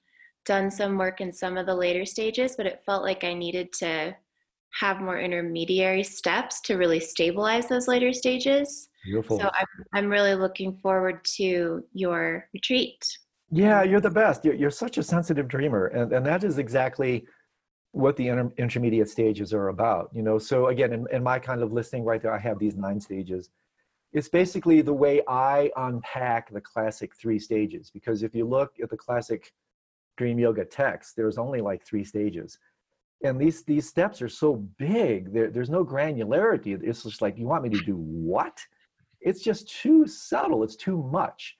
done some work in some of the later stages, but it felt like I needed to have more intermediary steps to really stabilize those later stages. Beautiful. So I'm I'm really looking forward to your retreat. Yeah, um, you're the best. You're, you're such a sensitive dreamer. And, and that is exactly what the inter- intermediate stages are about. You know, so again, in, in my kind of listing right there, I have these nine stages. It's basically the way I unpack the classic three stages. Because if you look at the classic dream yoga text, there's only like three stages. And these, these steps are so big, there, there's no granularity. It's just like, you want me to do what? It's just too subtle. It's too much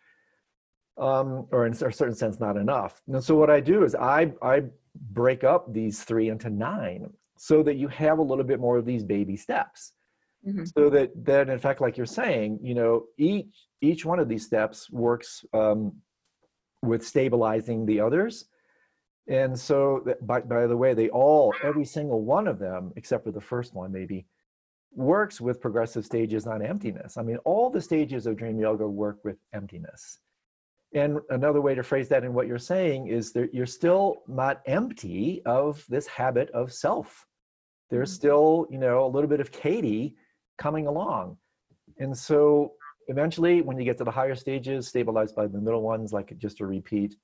um, or in a certain sense, not enough. And so what I do is I I break up these three into nine, so that you have a little bit more of these baby steps. Mhm. So that that in fact, like you're saying, you know, each each one of these steps works um, with stabilizing the others. And so, that, by, by the way, they all, every single one of them, except for the first one, maybe, works with progressive stages on emptiness. I mean, all the stages of dream yoga work with emptiness. And another way to phrase that in what you're saying is that you're still not empty of this habit of self. There's Mhm. still, you know, a little bit of Katie coming along. And so eventually, when you get to the higher stages, stabilized by the middle ones, like just to repeat,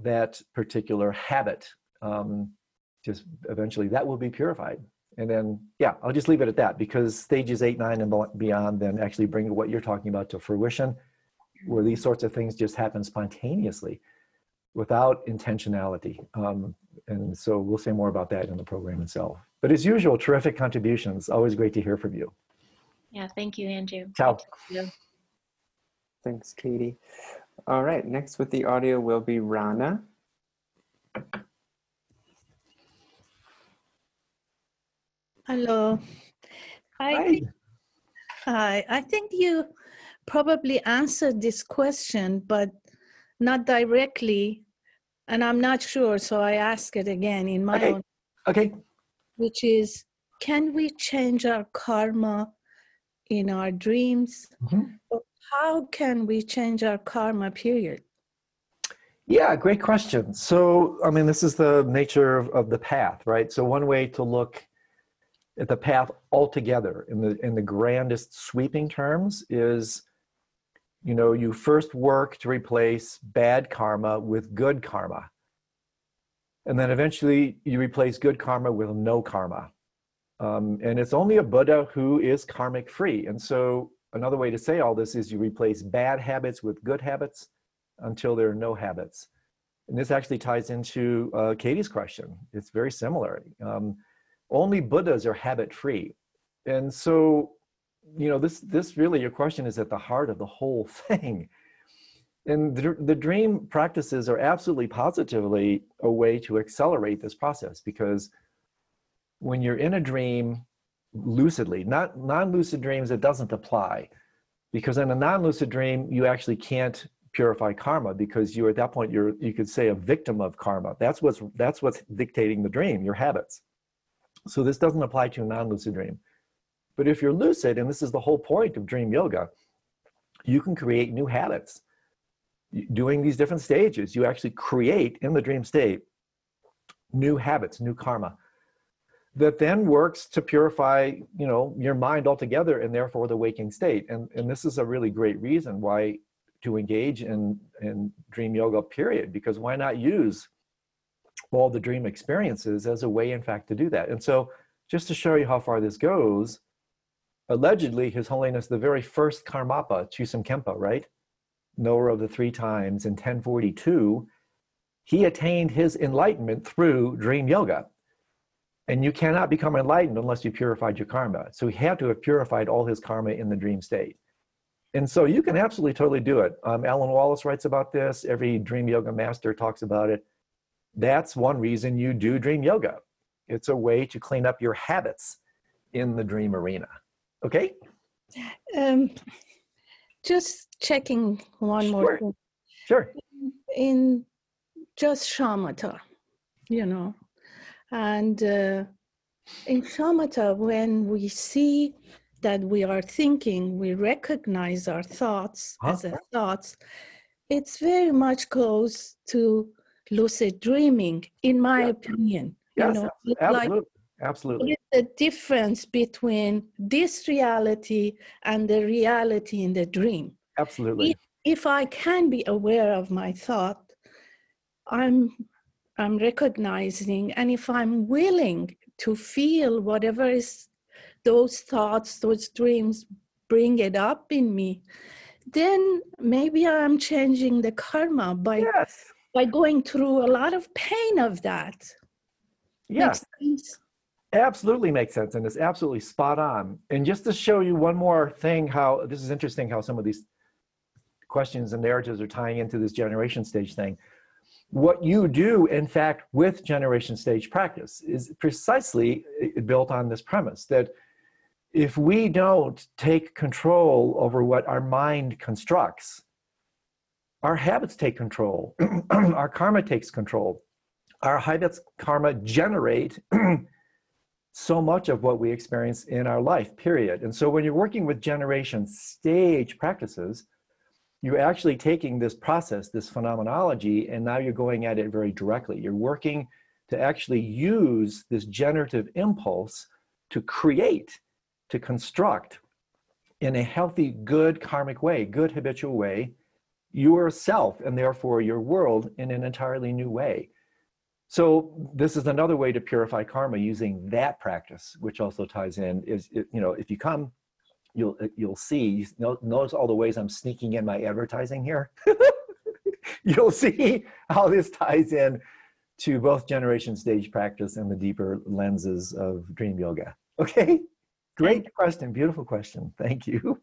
that particular habit, um, just eventually that will be purified. And then, yeah, I'll just leave it at that because stages eight, nine, and beyond then actually bring what you're talking about to fruition where these sorts of things just happen spontaneously without intentionality. Um, and so we'll say more about that in the program itself. But as usual, terrific contributions. Always great to hear from you. Yeah, thank you, Andrew. Ciao. Thank you. Thanks, Katie. All right, next with the audio will be Rana. Hello. I Hi. think, hi. I think you probably answered this question, but not directly. And I'm not sure, so I ask it again in my Okay. own, Okay. which is can we change our karma in our dreams? Mhm. How can we change our karma, period? Yeah, great question. So, I mean, this is the nature of, of the path, right? So, one way to look at the path altogether in the in the grandest sweeping terms is, you know, you first work to replace bad karma with good karma, and then eventually you replace good karma with no karma. Um, and it's only a Buddha who is karmic free. And so, another way to say all this is you replace bad habits with good habits until there are no habits. And this actually ties into uh, Katie's question. It's very similar. Um, only Buddhas are habit free. And so, you know, this, this really, your question is at the heart of the whole [LAUGHS] thing. And the, the dream practices are absolutely positively a way to accelerate this process because when you're in a dream lucidly, not non-lucid dreams, it doesn't apply because in a non-lucid dream, you actually can't purify karma because you at that point you're you could say a victim of karma that's what's that's what's dictating the dream your habits so this doesn't apply to a non-lucid dream. But if you're lucid and this is the whole point of dream yoga you can create new habits. Doing these different stages you actually create in the dream state new habits new karma that then works to purify you know your mind altogether and therefore the waking state. And and this is a really great reason why to engage in in dream yoga period because why not use all the dream experiences as a way in fact to do that and so just to show you how far this goes allegedly his holiness the very first karmapa Düsum Khyenpa right knower of the three times in 1042 he attained his enlightenment through dream yoga and you cannot become enlightened unless you purified your karma so he had to have purified all his karma in the dream state and so you can absolutely totally do it. Um, Alan Wallace writes about this. Every dream yoga master talks about it. That's one reason you do dream yoga. It's a way to clean up your habits. in the dream arena. Okay? Um, just checking one more Sure. thing. Sure. in just shamatha, you know, and uh, in shamatha, when we see that we are thinking, we recognize our thoughts Huh? as a thoughts. It's very much close to lucid dreaming, in my Yeah. opinion. Yes, you know, abs- it's like absolutely. Absolutely. the difference between this reality and the reality in the dream Absolutely. if I can be aware of my thought, I'm I'm recognizing, and if I'm willing to feel whatever is those thoughts, those dreams bring it up in me, then maybe I'm changing the karma by Yes. By going through a lot of pain of that. Yes. Sense? absolutely makes sense and it's absolutely spot on and just to show you one more thing how this is interesting how some of these questions and narratives are tying into this generation stage thing what you do in fact with generation stage practice is precisely uh, built on this premise that if we don't take control over what our mind constructs our habits take control [CLEARS THROAT] our karma takes control our habits karma generate [CLEARS THROAT] so much of what we experience in our life, period. And so when you're working with generation stage practices, you're actually taking this process, this phenomenology, and now you're going at it very directly. You're working to actually use this generative impulse to create, to construct in a healthy, good karmic way, good habitual way, yourself and therefore your world in an entirely new way. So this is another way to purify karma using that practice, which also ties in. Is you know if you come, you'll you'll see. no- Notice all the ways I'm sneaking in my advertising here. [LAUGHS] you'll see how this ties in to both generation stage practice and the deeper lenses of dream yoga. Okay, great question, beautiful question. Thank you.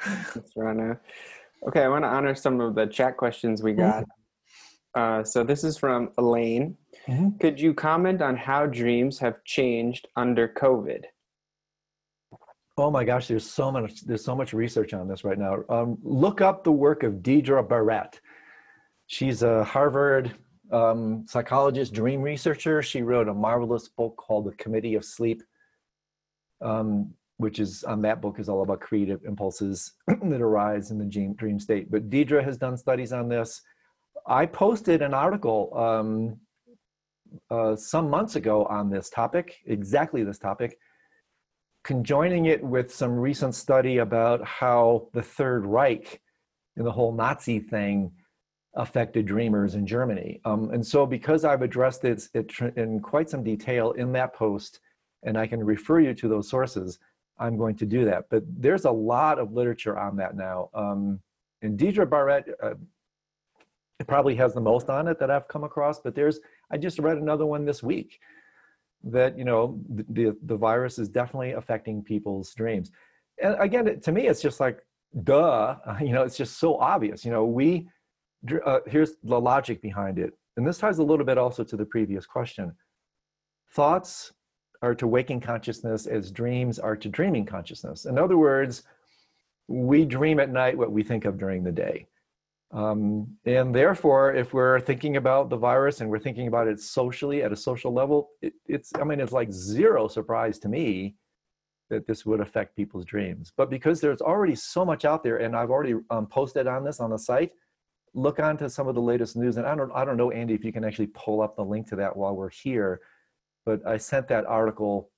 Thanks, Rana. Okay, I want to honor some of the chat questions we got. Uh, so this is from Elaine. Mhm. Could you comment on how dreams have changed under COVID? Oh my gosh, there's so much there's so much research on this right now. Um, look up the work of Deirdre Barrett. She's a Harvard um, psychologist, dream researcher. She wrote a marvelous book called The Committee of Sleep, um, which is on that book is all about creative impulses [CLEARS THROAT] that arise in the dream, dream state. But Deirdre has done studies on this. I posted an article um, uh, some months ago on this topic, exactly this topic conjoining it with some recent study about how the Third Reich and the whole Nazi thing affected dreamers in Germany. Um, and so, because I've addressed it, it in quite some detail in that post, and I can refer you to those sources, I'm going to do that. But there's a lot of literature on that now. Um, and Deirdre Barrett uh, probably has the most on it that I've come across, but there's, I just read another one this week that you know the, the the virus is definitely affecting people's dreams and again to me it's just like duh [LAUGHS] you know it's just so obvious you know we uh, here's the logic behind it and this ties a little bit also to the previous question thoughts are to waking consciousness as dreams are to dreaming consciousness in other words we dream at night what we think of during the day um, and therefore, if we're thinking about the virus and we're thinking about it socially at a social level, it, it's, I mean, it's like zero surprise to me that this would affect people's dreams. But because there's already so much out there, and I've already um, posted on this on the site, look onto some of the latest news. And I don't, I don't know, Andy, if you can actually pull up the link to that while we're here. But I sent that article,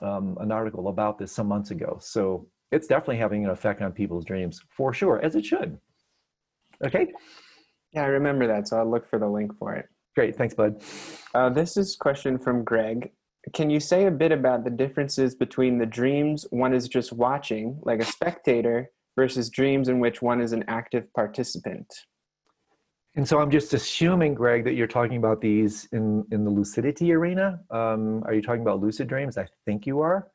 um, an article about this some months ago. So it's definitely having an effect on people's dreams for sure, as it should. Okay, Yeah, I remember that, so I'll look for the link for it. great. Thanks, bud. Uh, this is a question from Greg. Can you say a bit about the differences between the dreams one is just watching, like a spectator, versus dreams in which one is an active participant? And so I'm just assuming, Greg, that you're talking about these in, in the lucidity arena. Um, are you talking about lucid dreams? I think you are.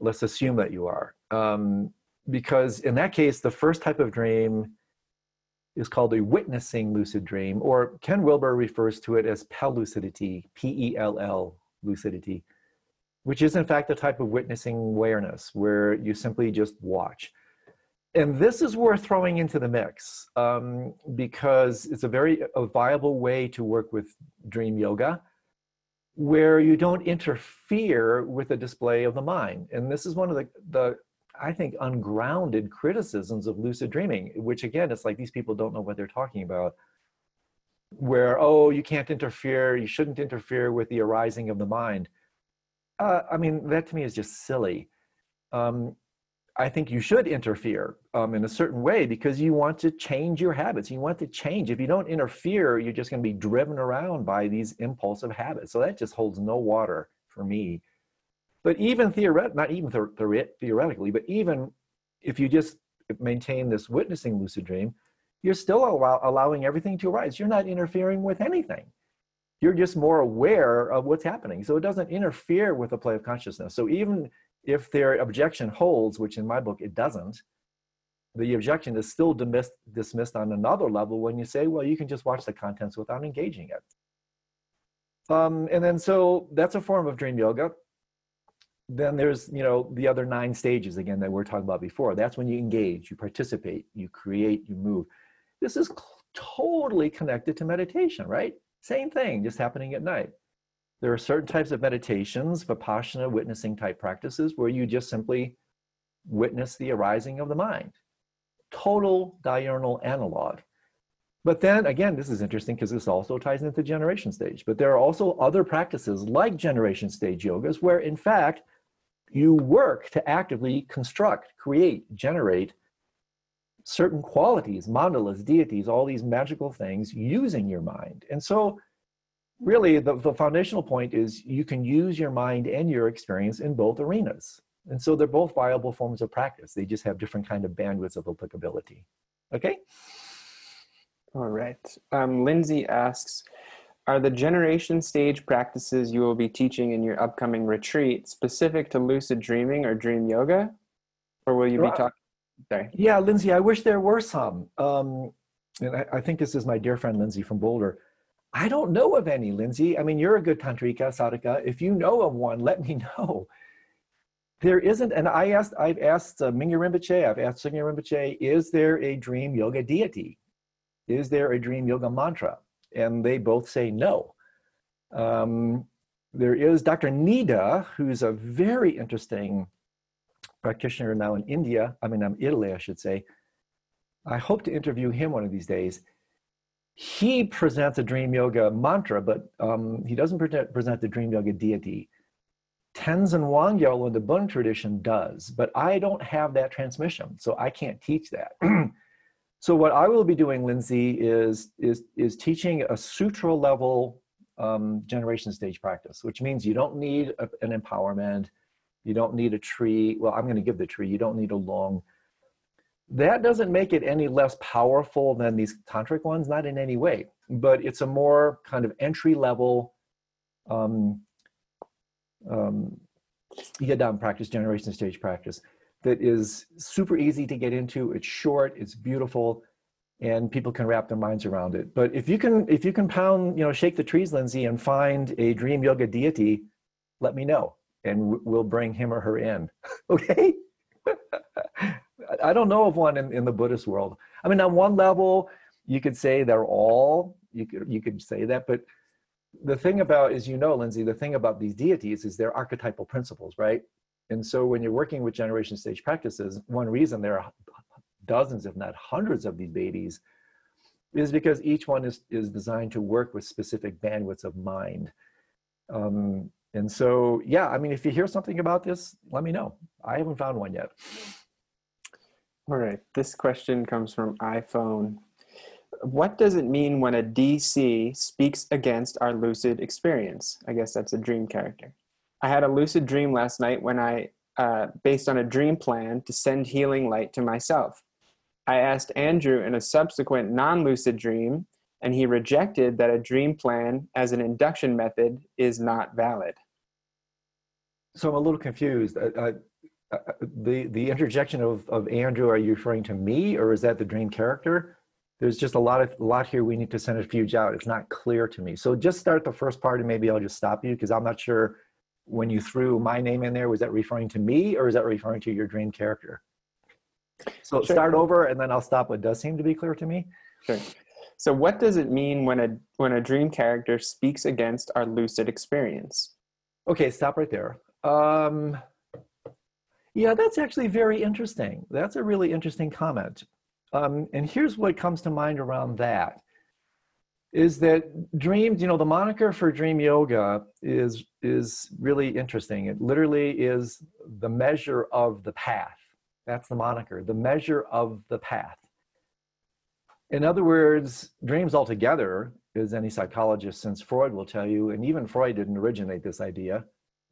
Let's assume that you are. Um, because in that case, the first type of dream is called a witnessing lucid dream, or Ken Wilber refers to it as pellucidity, P E L L lucidity. which is in fact a type of witnessing awareness where you simply just watch. And this is worth throwing into the mix um, because it's a very a viable way to work with dream yoga where you don't interfere with the display of the mind. And this is one of the, the I think, ungrounded criticisms of lucid dreaming, which again, it's like these people don't know what they're talking about. Where, oh, you can't interfere, you shouldn't interfere with the arising of the mind. Uh, I mean, that to me is just silly. Um, I think you should interfere um, in a certain way because you want to change your habits. You want to change. If you don't interfere, you're just going to be driven around by these impulsive habits. So that just holds no water for me. But even theoretically, not even theoretically, but even if you just maintain this witnessing lucid dream, you're still allow, allowing everything to arise. You're not interfering with anything. You're just more aware of what's happening. So it doesn't interfere with the play of consciousness. So even if their objection holds, which in my book it doesn't, the objection is still dismissed, dismissed on another level when you say, well, you can just watch the contents without engaging it. Um, and then so that's a form of dream yoga. Then there's, you know, the other nine stages again that we are talking about before. That's when you engage, you participate, you create, you move. This is totally connected to meditation, right? Same thing, just happening at night. There are certain types of meditations, vipassana witnessing type practices, where you just simply witness the arising of the mind. Total diurnal analog. But then again, this is interesting because this also ties into generation stage. But there are also other practices like generation stage yogas where, in fact, you work to actively construct, create, generate certain qualities, mandalas, deities, all these magical things using your mind. And so really the, the foundational point is you can use your mind and your experience in both arenas. And so they're both viable forms of practice. They just have different kind of bandwidths of applicability. Okay? All right. Um, lindsay asks are the generation stage practices you will be teaching in your upcoming retreat specific to lucid dreaming or dream yoga? Or will you be talking sorry. Yeah lindsay i wish there were some. Um, and I, I think this is my dear friend lindsay from boulder I don't know of any, Lindsay. I mean, you're a good tantrika, sadhaka. If you know of one, let me [LAUGHS] know. There isn't, and I asked, I've asked uh, Mingyur Rinpoche, I've asked Sungye Rinpoche, is there a dream yoga deity? Is there a dream yoga mantra? And they both say no. Um, there is Dr. Nida, who's a very interesting practitioner now in India, I mean, I'm Italy, I should say. I hope to interview him one of these days he presents a dream yoga mantra, but um, he doesn't present, present the dream yoga deity. Tenzin Wangyal in the Bön tradition does, but I don't have that transmission, so I can't teach that. [CLEARS THROAT] so what I will be doing, Lindsay, is is is teaching a sutra level um, generation stage practice, which means you don't need a, an empowerment, you don't need a tree. Well, I'm going to give the tree. You don't need a long that doesn't make it any less powerful than these tantric ones, not in any way, but it's a more kind of entry level um, um, yidam practice, generation stage practice that is super easy to get into. It's short, it's beautiful, and people can wrap their minds around it. But if you can, if you can pound, you know, shake the trees, Lindsay, and find a dream yoga deity, let me know, and we'll bring him or her in. [LAUGHS] okay. [LAUGHS] I don't know of one in, in the Buddhist world. I mean, on one level, you could say they're all, you could, you could say that, but the thing about, as you know, Lindsay, the thing about these deities is they're archetypal principles, right? And so when you're working with generation stage practices, one reason there are dozens, if not hundreds of these babies is because each one is, is designed to work with specific bandwidths of mind. Um, and so, yeah, I mean, if you hear something about this, let me know. I haven't found one yet. All right, this question comes from iPhone. What does it mean when a DC speaks against our lucid experience? I guess that's a dream character. I had a lucid dream last night when I, uh, based on a dream plan to send healing light to myself. I asked Andrew in a subsequent non lucid dream, and he rejected that a dream plan as an induction method is not valid. So I'm a little confused. I, uh, the the interjection of of Andrew, are you referring to me or is that the dream character? There's just a lot of a lot here we need to centrifuge out. It's not clear to me. So just start the first part and maybe I'll just stop you because I'm not sure when you threw my name in there, was that referring to me or is that referring to your dream character? So Sure. start over and then I'll stop what does seem to be clear to me. Sure. So, what does it mean when a when a dream character speaks against our lucid experience? Okay, stop right there. Um, yeah, that's actually very interesting. That's a really interesting comment. Um, and here's what comes to mind around that is that dreams, you know, the moniker for dream yoga is is really interesting. It literally is the measure of the path. That's the moniker, the measure of the path. In other words, dreams altogether, as any psychologist since Freud will tell you, and even Freud didn't originate this idea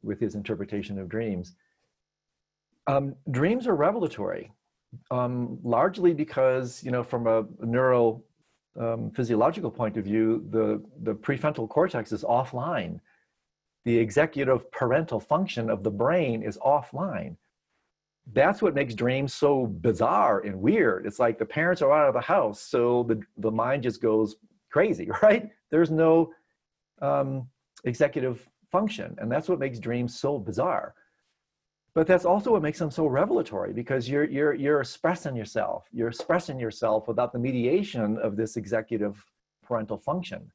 with his interpretation of dreams. Um, dreams are revelatory, um, largely because, you know, from a neuro um, physiological point of view, the, the prefrontal cortex is offline. The executive parental function of the brain is offline. That's what makes dreams so bizarre and weird. It's like the parents are out of the house, so the, the mind just goes crazy, [LAUGHS] right? There's no um, executive function, and that's what makes dreams so bizarre. But that's also what makes them so revelatory because you're you're you're expressing yourself. You're expressing yourself without the mediation of this executive parental function,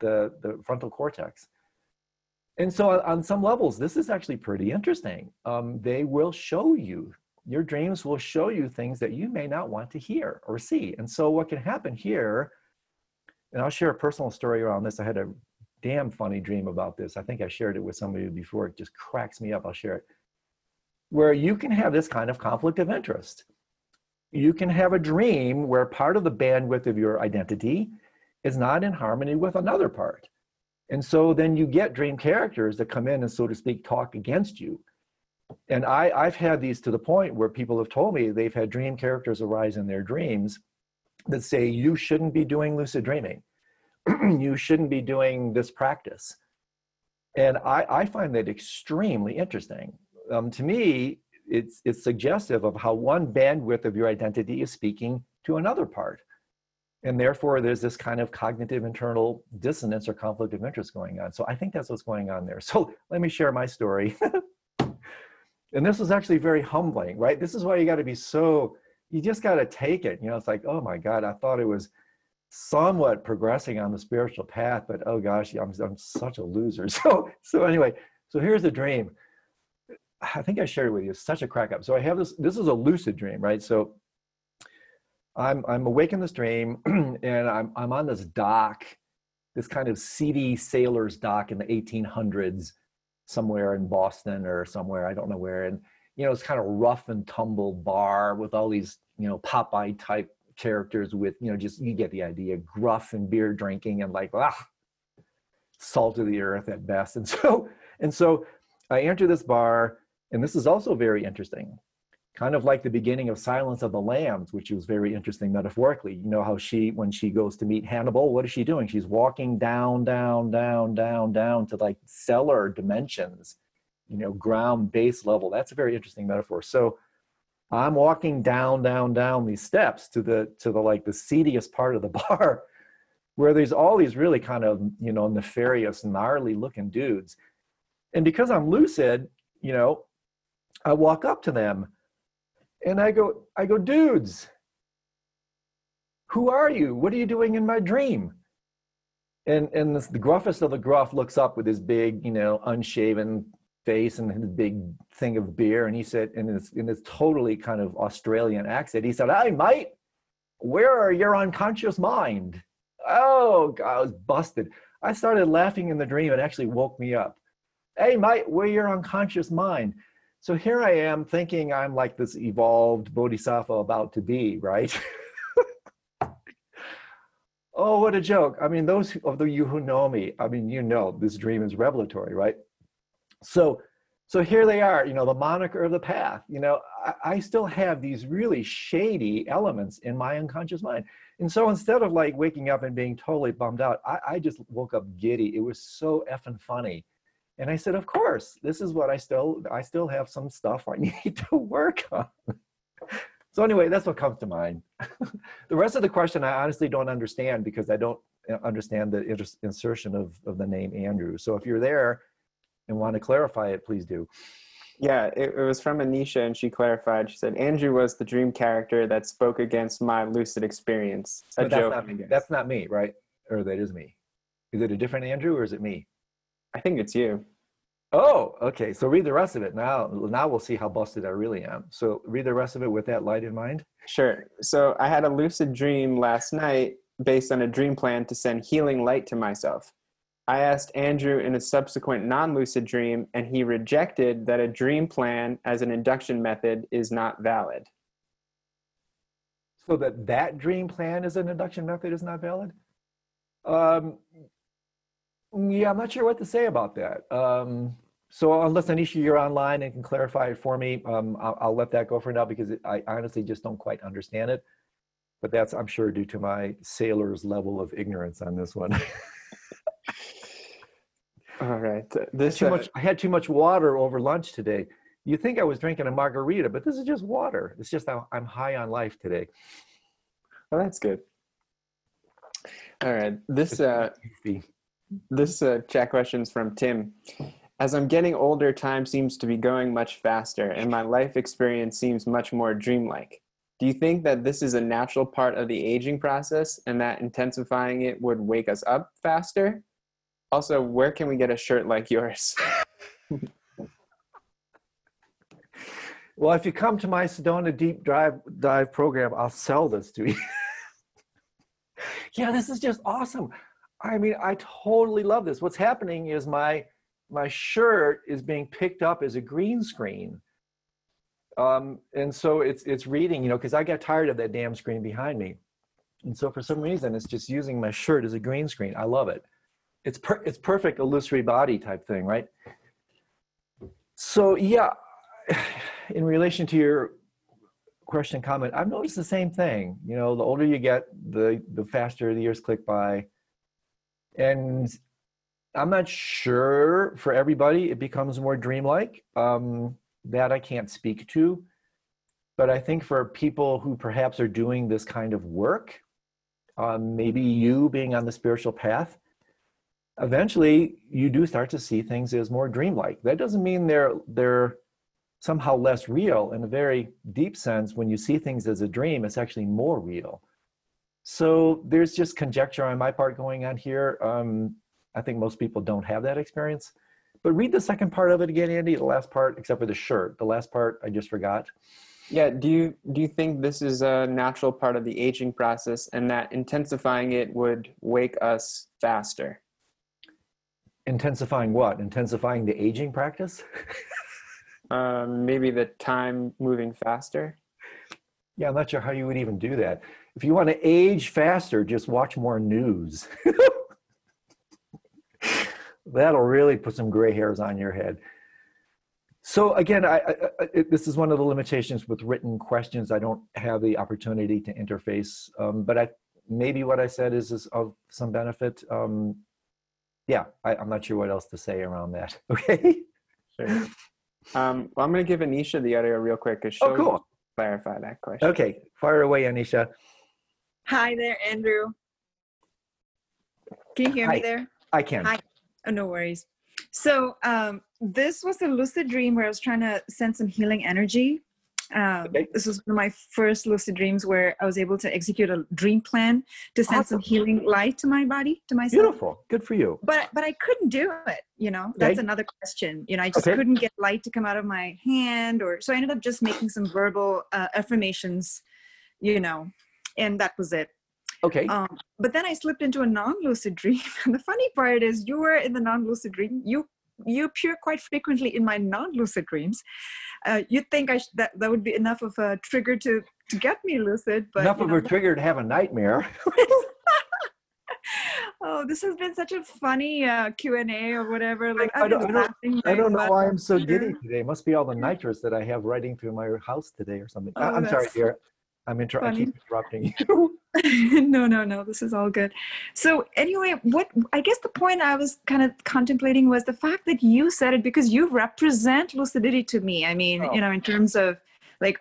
the the frontal cortex. And so, on- some levels, this is actually pretty interesting. Um, they will show you your dreams will show you things that you may not want to hear or see. And so, what can happen here? And I'll share a personal story around this. I had a damn funny dream about this. I think I shared it with somebody before. It just cracks me up. I'll share it. Where you can have this kind of conflict of interest. You can have a dream where part of the bandwidth of your identity is not in harmony with another part. And so then you get dream characters that come in and, so to speak, talk against you. And I, I've had these to the point where people have told me they've had dream characters arise in their dreams that say, you shouldn't be doing lucid dreaming. [CLEARS THROAT] you shouldn't be doing this practice. And I, I find that extremely interesting. Um, to me, it's, it's suggestive of how one bandwidth of your identity is speaking to another part. And therefore, there's this kind of cognitive internal dissonance or conflict of interest going on. So I think that's what's going on there. So let me share my story. [LAUGHS] and this was actually very humbling, right? This is why you got to be so, you just got to take it. You know, it's like, oh my God, I thought it was somewhat progressing on the spiritual path, but oh gosh, I'm, I'm such a loser. [LAUGHS] So, so anyway, so here's the dream. I think I shared it with you. Such a crack up. So I have this, this is a lucid dream, right? So I'm, I'm awake in this dream [CLEARS THROAT] and I'm, I'm on this dock, this kind of seedy sailor's dock in the 1800s, somewhere in Boston or somewhere, I don't know where. And, you know, it's kind of rough and tumble bar with all these, you know, Popeye type characters with, you know, just, you get the idea, gruff and beer drinking and like, ah, salt of the earth at best. And so, and so I enter this bar and this is also very interesting kind of like the beginning of Silence of the Lambs, which was very interesting metaphorically. You know how she, when she goes to meet Hannibal, what is she doing? She's walking down, down, down, down, down to like cellar dimensions, you know, ground base level. That's a very interesting metaphor. So I'm walking down, down, down these steps to the to the like the seediest part of the [LAUGHS] bar, where there's all these really kind of you know nefarious, gnarly looking dudes, and because I'm lucid, you know, I walk up to them and I go, I go, dudes, who are you? What are you doing in my dream? And and this, the gruffest of the gruff looks up with his big, you know, unshaven face and his big thing of beer, and he said, in his in his totally kind of Australian accent, he said, "Hey, mate, where are your unconscious mind?" Oh, God, I was busted. I started laughing in the dream. It actually woke me up. Hey, mate, where your unconscious mind? So here I am thinking I'm like this evolved bodhisattva about to be, right? [LAUGHS] oh, what a joke. I mean, those of you who know me, I mean, you know this dream is revelatory, right? So so here they are, you know, the moniker of the path. You know, I, I still have these really shady elements in my unconscious mind. And so instead of like waking up and being totally bummed out, I, I just woke up giddy. It was so effing funny and i said of course this is what i still i still have some stuff i [LAUGHS] need to work on so anyway that's what comes to mind [LAUGHS] the rest of the question i honestly don't understand because i don't uh, understand the insertion of, of the name andrew so if you're there and want to clarify it, please do. Yeah, it, it was from Anisha, and she clarified. She said Andrew was the dream character that spoke against my lucid experience. A But that's joke. not me. That's not me, right? Or that is me. Is it a different Andrew or is it me? I think it's you. Oh, okay. So read the rest of it now. Now we'll see how busted I really am. So read the rest of it with that light in mind. Sure. So I had a lucid dream last night based on a dream plan to send healing light to myself. I asked Andrew in a subsequent non lucid dream, and he rejected that a dream plan as an induction method is not valid. So that that dream plan as an induction method is not valid. Um, yeah, I'm not sure what to say about that. Um, so unless Anisha, you're online and can clarify it for me, um, I'll, I'll let that go for now because it, I honestly just don't quite understand it. But that's, I'm sure, due to my sailor's level of ignorance on this one. [LAUGHS] All right. This too uh, much, I had too much water over lunch today. You think I was drinking a margarita, but this is just water. It's just I'm high on life today. well, that's good. All right. This uh. This uh, chat is from Tim. As I'm getting older, time seems to be going much faster, and my life experience seems much more dreamlike. Do you think that this is a natural part of the aging process and that intensifying it would wake us up faster? Also, where can we get a shirt like yours? [LAUGHS] Well, if you come to my Sedona deep dive dive program, I'll sell this to you. [LAUGHS] yeah, this is just awesome. I mean, I totally love this. What's happening is my my shirt is being picked up as a green screen. Um, and so it's it's reading, you know, because I got tired of that damn screen behind me. And so for some reason, it's just using my shirt as a green screen. I love it. It's per- it's perfect illusory body type thing, right? So yeah, [SIGHS] in relation to your question comment, I've noticed the same thing. You know, the older you get, the the faster the years click by. And I'm not sure for everybody it becomes more dreamlike. Um, that I can't speak to. But I think for people who perhaps are doing this kind of work, um, maybe you being on the spiritual path, eventually you do start to see things as more dreamlike. That doesn't mean they're they're somehow less real in a very deep sense. When you see things as a dream, it's actually more real. So there's just conjecture on my part going on here. Um, I think most people don't have that experience. But read the second part of it again, Andy. The last part, except for the shirt. The last part I just forgot. Yeah, do you do you think this is a natural part of the aging process and that intensifying it would wake us faster? Intensifying what? Intensifying the aging practice? Um, [LAUGHS] maybe the time moving faster? Yeah, I'm not sure how you would even do that. If you want to age faster, just watch more news. [LAUGHS] That'll really put some gray hairs on your head. So again, I, I, I, this is one of the limitations with written questions. I don't have the opportunity to interface, um, but I maybe what I said is, is of some benefit. Um, yeah, I, I'm not sure what else to say around that. [LAUGHS] Okay. Sure. Um, well, I'm going to give Anisha the audio real quick because she'll Oh, cool. clarify that question. Okay. Fire away, Anisha. Hi there, Andrew. Can you hear Hi. me there? I can. Hi. Oh, no worries. So, um, this was a lucid dream where I was trying to send some healing energy. Um, Okay. This was one of my first lucid dreams where I was able to execute a dream plan to send some healing light to my body, to myself. Beautiful. Good for you. But but I couldn't do it. You know, that's Okay. another question. You know, I just Okay. couldn't get light to come out of my hand, or so I ended up just making some verbal uh, affirmations. You know, and that was it. Okay. Um, but then I slipped into a non-lucid dream. [LAUGHS] And the funny part is, you were in the non-lucid dream. You you appear quite frequently in my non-lucid dreams. Uh, you'd think I sh- that that would be enough of a trigger to to get me lucid, but Enough of know, a trigger to have a nightmare. [LAUGHS] [LAUGHS] oh, this has been such a funny uh, Q and A or whatever. Like I I've don't- I don't- laughing I don't know why I'm so giddy today. It must be all the nitrous that I have riding through my house today or something. I- Oh, I'm sorry, dear. I'm inter- I keep interrupting you. [LAUGHS] no, no, no. This is all good. So anyway, what I guess the point I was kind of contemplating was the fact that you said it because you represent lucidity to me. I mean, Oh. you know, in terms of like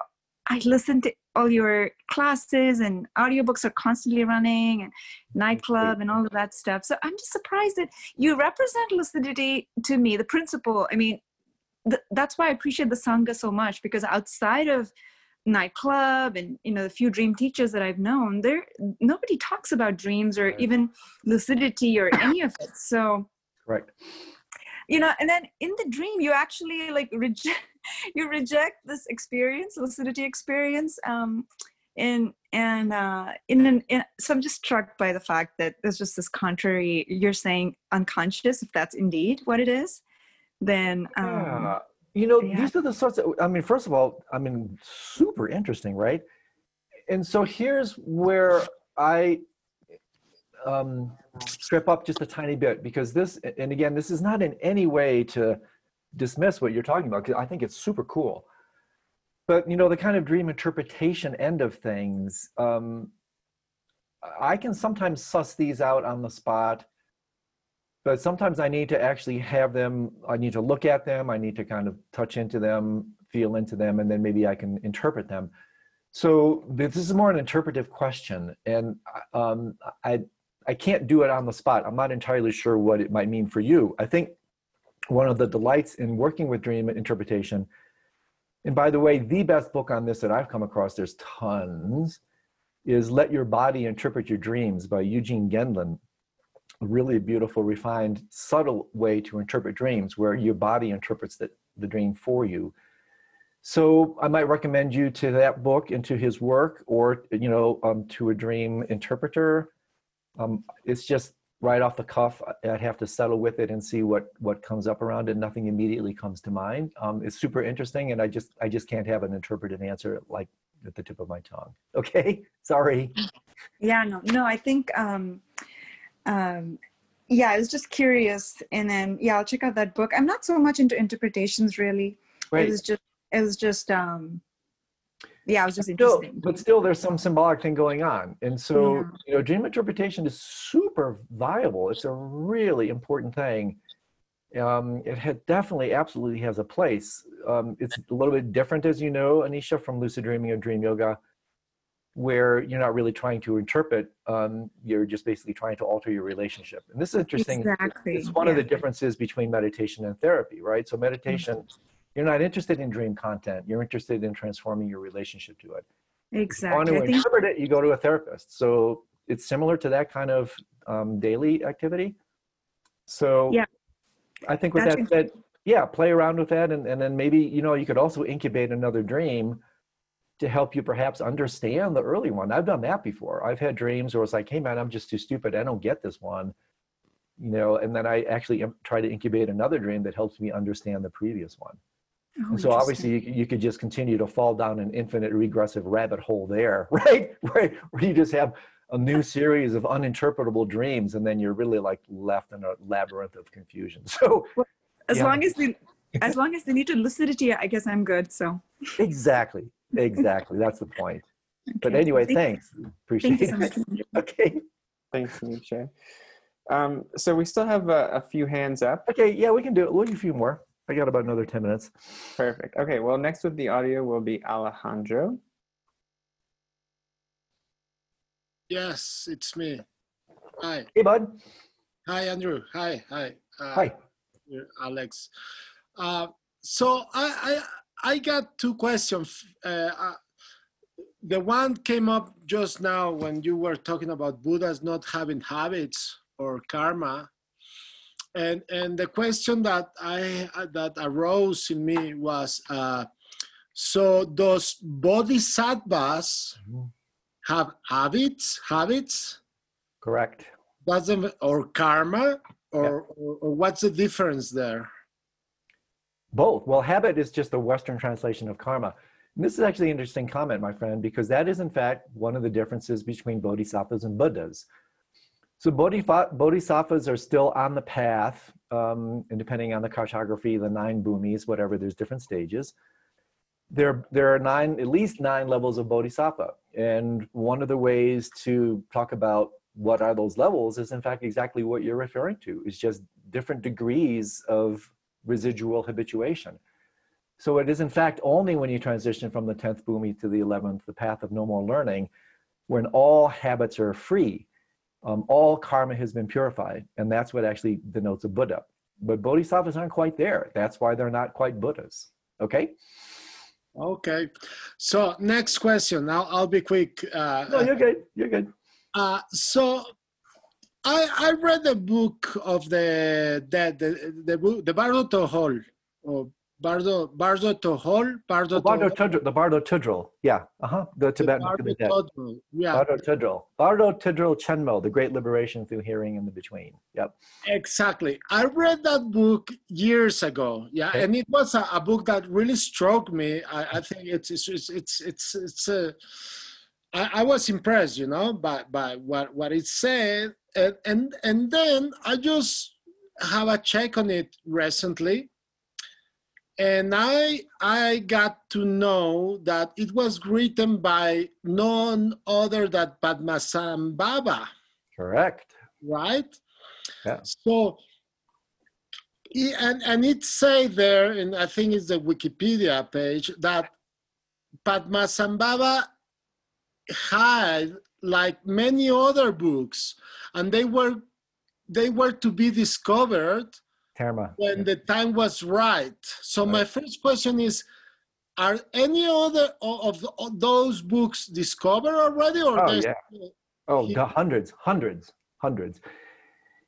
I listen to all your classes and audiobooks are constantly running and nightclub and all of that stuff. So I'm just surprised that you represent lucidity to me, the principle. I mean, th- that's why I appreciate the Sangha so much because outside of nightclub and you know the few dream teachers that I've known, there nobody talks about dreams or even lucidity or any of it. So Right. you know and then in the dream you actually like reject [LAUGHS] you reject this experience lucidity experience um and and uh in an in, so i'm just struck by the fact that there's just this contrary you're saying unconscious if that's indeed what it is then um Yeah. You know, yeah. these are the sorts of, I mean, first of all, I mean, super interesting, right? And so here's where I um, strip up just a tiny bit because this, and again, this is not in any way to dismiss what you're talking about because I think it's super cool. But, you know, the kind of dream interpretation end of things, um, I can sometimes suss these out on the spot but sometimes I need to actually have them, I need to look at them, I need to kind of touch into them, feel into them, and then maybe I can interpret them. So this is more an interpretive question, and um, I, I can't do it on the spot. I'm not entirely sure what it might mean for you. I think one of the delights in working with dream interpretation, and by the way, the best book on this that I've come across, there's tons, is Let Your Body Interpret Your Dreams by Eugene Gendlin really beautiful, refined, subtle way to interpret dreams where your body interprets the, the dream for you. So I might recommend you to that book and to his work or, you know, um, to a dream interpreter. Um, it's just right off the cuff. I'd have to settle with it and see what, what comes up around it. Nothing immediately comes to mind. Um, it's super interesting and I just, I just can't have an interpretive answer like at the tip of my tongue. [LAUGHS] Okay, sorry. yeah no no i think um um yeah i was just curious and then yeah i'll check out that book. I'm not so much into interpretations really. Right. it was just it was just um yeah it was just still, but still there's some symbolic thing going on. And so Yeah. you know dream interpretation is super viable. It's a really important thing. Um, it had definitely absolutely has a place. Um, it's a little bit different as you know anisha from lucid dreaming or dream yoga where you're not really trying to interpret um, you're just basically trying to alter your relationship and this is interesting exactly it's one of the differences between meditation and therapy right so meditation you're not interested in dream content you're interested in transforming your relationship to it Exactly. want exactly to i think interpret it, you go to a therapist. So it's similar to that kind of um, daily activity. So Yeah. I think with That's that said, yeah, play around with that, and, and then maybe you know you could also incubate another dream to help you perhaps understand the early one. I've done that before. I've had dreams where it's like, hey man, I'm just too stupid. I don't get this one. You know, and then I actually try to incubate another dream that helps me understand the previous one. oh, And so obviously you, you could just continue to fall down an infinite regressive rabbit hole there, [LAUGHS] right? Right, where you just have a new series of uninterpretable dreams, and then you're really like left in a labyrinth of confusion. [LAUGHS] So as yeah. long as the as long as the need to lucidity i guess i'm good so exactly, exactly, that's the point. But anyway, Thank- thanks, appreciate thank you so it. [LAUGHS] Okay, Thanks, Nisha. Um, so we still have a, a few hands up. okay, yeah, we can do it. We'll do a few more. I got about another ten minutes. Perfect. Okay, well, next with the audio will be Alejandro. Yes, it's me. Hi, Hey, bud. hi, Andrew. Hi, hi. Uh, Hi. here, Alex. Uh, so I, I I got two questions. Uh, uh, the one came up just now when you were talking about Buddhas not having habits or karma, and and the question that I that arose in me was, uh, so does bodhisattvas Mhm. have habits? Habits? Correct. doesn't or karma or, or, or what's the difference there Both. Well, habit is just the Western translation of karma. And this is actually an interesting comment, my friend, because that is in fact one of the differences between bodhisattvas and Buddhas. So bodhisattvas are still on the path, um, and depending on the cartography, the nine bhumis, whatever, there's different stages. There, there are nine, at least nine levels of bodhisattva. And one of the ways to talk about what are those levels is in fact exactly what you're referring to, is just different degrees of residual habituation. So it is, in fact, only when you transition from the 10th bhumi to the 11th, the path of no more learning, when all habits are free, um, all karma has been purified. And that's what actually denotes a Buddha. But bodhisattvas aren't quite there. That's why they're not quite Buddhas. Okay? Okay. So next question. Now I'll be quick. Uh, No, you're good. You're good. uh, so I I read the book of the that the the book the Bardo Thödol or Bardo Bardo Thödol Bardo The Bardo Thötröl. The Bardo Thötröl. Yeah. Uh-huh. The the Tibetan Book of Bardo the Dead. Thödol. Yeah, Bardo Thötröl. Bardo Thötröl Chenmo, the great liberation through hearing in the between. Yep. exactly. I read that book years ago. Yeah, Okay. and it was a, a book that really struck me. I, I think it's it's it's it's it's, it's a I, I was impressed, you know, by by what what it said, and and and then I just have a check on it recently, and I I got to know that it was written by none other than Padmasambhava, Correct. right? Yeah. So. And, and it say there, and I think it's the Wikipedia page, that Padmasambhava had like many other books and they were they were to be discovered Terma. when the time was right so my first question is are any other of, of those books discovered already or Oh, yeah. Oh, He- the hundreds, hundreds, hundreds.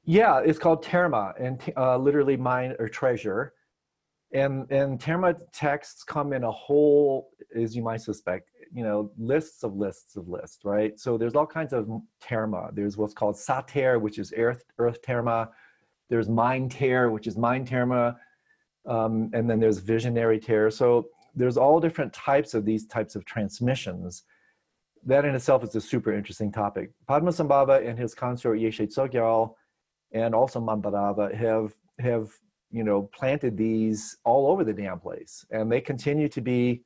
Yeah, it's called terma, and uh, literally mine or treasure. And and terma texts come in a whole, as you might suspect, you know, lists of lists of lists, right? So there's all kinds of terma. There's what's called sater, which is earth earth terma. There's mind tear, which is mind terma, um, and then there's visionary tear. So there's all different types of these types of transmissions that in itself is a super interesting topic. Padmasambhava and his consort Yeshe Tsogyal and also Mandarava have have you know planted these all over the damn place, and they continue to be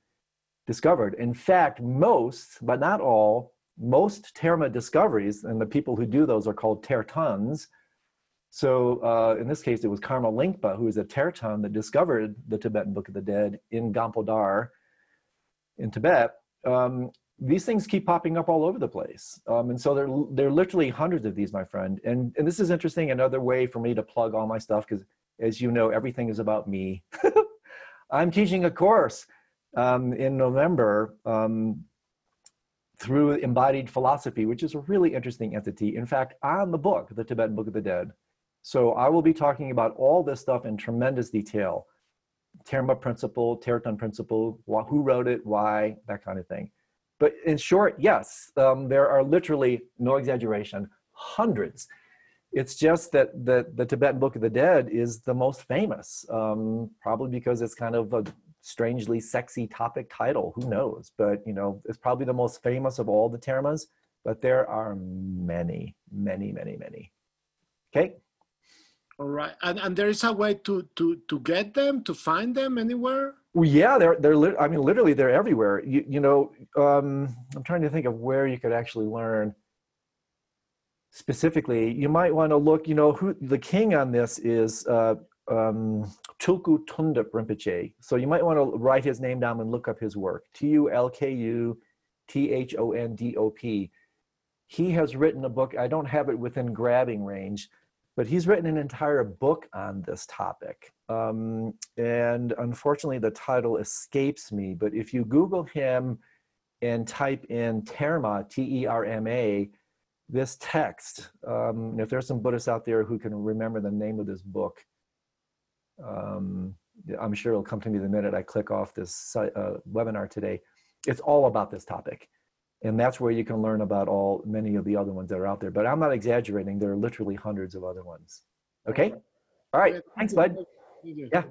discovered. In fact, most, but not all, most terma discoveries, and the people who do those are called tertons. So uh, in this case, it was Karma Lingpa, who is a terton that discovered the Tibetan Book of the Dead in Gampodar in Tibet. Um, these things keep popping up all over the place. Um, and so there, there are literally hundreds of these, my friend. And, and this is interesting, another way for me to plug all my stuff, because as you know, everything is about me. [LAUGHS] I'm teaching a course um, in November um, through Embodied Philosophy, which is a really interesting entity. In fact, on the book, the Tibetan Book of the Dead. So I will be talking about all this stuff in tremendous detail. Terma principle, Terton principle, who wrote it, why, that kind of thing. But in short, yes, um, there are literally, no exaggeration, hundreds. It's just that the, the Tibetan Book of the Dead is the most famous, um, probably because it's kind of a strangely sexy topic title. Who knows? But you know, it's probably the most famous of all the termas. But there are many, many, many, many. Okay. all right and, and there is a way to to to get them to find them anywhere Well, yeah, they're they're. I mean, literally, they're everywhere. You you know, um, I'm trying to think of where you could actually learn. Specifically, you might want to look. You know, who the king on this is uh, um, Rinpoche. So you might want to write his name down and look up his work. T U L K U T H O N D O P. He has written a book. I don't have it within grabbing range, but he's written an entire book on this topic. Um, and unfortunately, the title escapes me. But if you Google him and type in Terma, T E R M A, this text, um, if there's some Buddhists out there who can remember the name of this book, um, I'm sure it'll come to me the minute I click off this uh, webinar today. It's all about this topic. And that's where you can learn about all many of the other ones that are out there. But I'm not exaggerating. There are literally hundreds of other ones. Okay. All right. Thanks, bud. Yeah.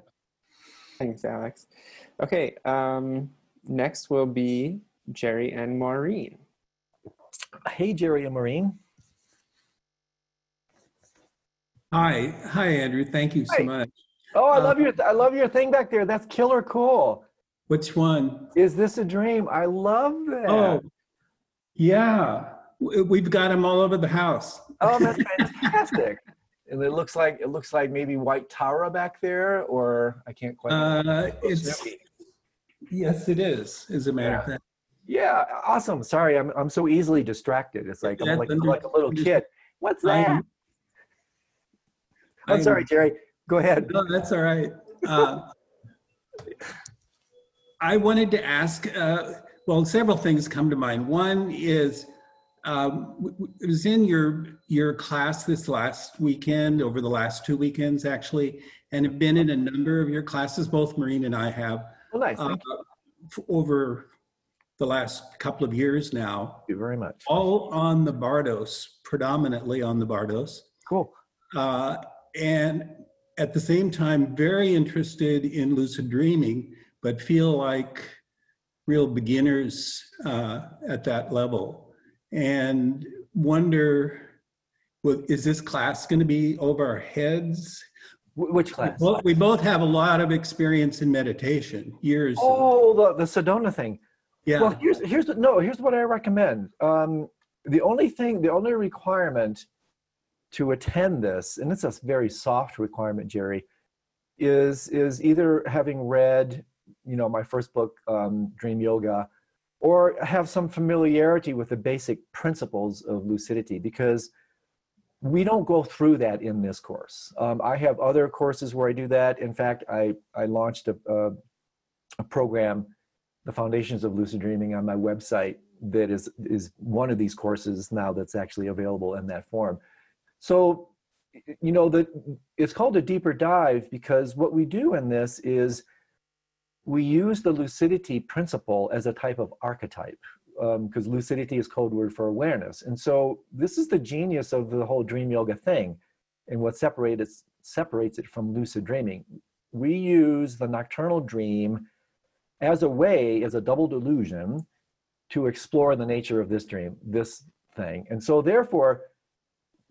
Thanks, Alex. Okay, um, next will be Jerry and Maureen. Hey, Jerry and Maureen. Hi, hi, Andrew. Thank you so Hi. much. Oh, I Uh, love your I love your thing back there. That's killer cool. Which one? Is this a dream? I love that. Oh, yeah. We've got them all over the house. Oh, that's [LAUGHS] fantastic. and it looks like it looks like maybe white Tara back there, or I can't quite. Uh, it's Yes, it is, as a matter of fact. Yeah, awesome. Sorry, I'm I'm so easily distracted. It's like I'm like, I'm like a little kid. What's that? I'm- I'm sorry, Jerry. Go ahead. No, that's all right. Uh, I wanted to ask, uh, well, several things come to mind. One is, um, it was in your, your class this last weekend, over the last two weekends, actually, and have been in a number of your classes, both Maureen and I have, Well, nice. uh, over the last couple of years now, Thank you very much. all on the Bardos, predominantly on the Bardos. Cool. Uh, and at the same time, very interested in lucid dreaming, but feel like real beginners uh, at that level. And wonder, well, is this class going to be over our heads? Which class? Well, we both have a lot of experience in meditation, years. Oh, the the Sedona thing. Yeah. Well, here's here's the, no. Here's what I recommend. Um, the only thing, the only requirement to attend this, and it's a very soft requirement, Jerry, is is either having read, you know, my first book, um, Dream Yoga, or have some familiarity with the basic principles of lucidity, because we don't go through that in this course. Um, I have other courses where I do that. In fact, I I launched a, a, a program the foundations of lucid dreaming on my website that is is one of these courses now that's actually available in that form. So you know that it's called a deeper dive because what we do in this is we use the lucidity principle as a type of archetype um, because lucidity is code word for awareness. And so this is the genius of the whole dream yoga thing and what separates separates it from lucid dreaming. We use the nocturnal dream as a way, as a double delusion, to explore the nature of this dream, this thing. And so, therefore,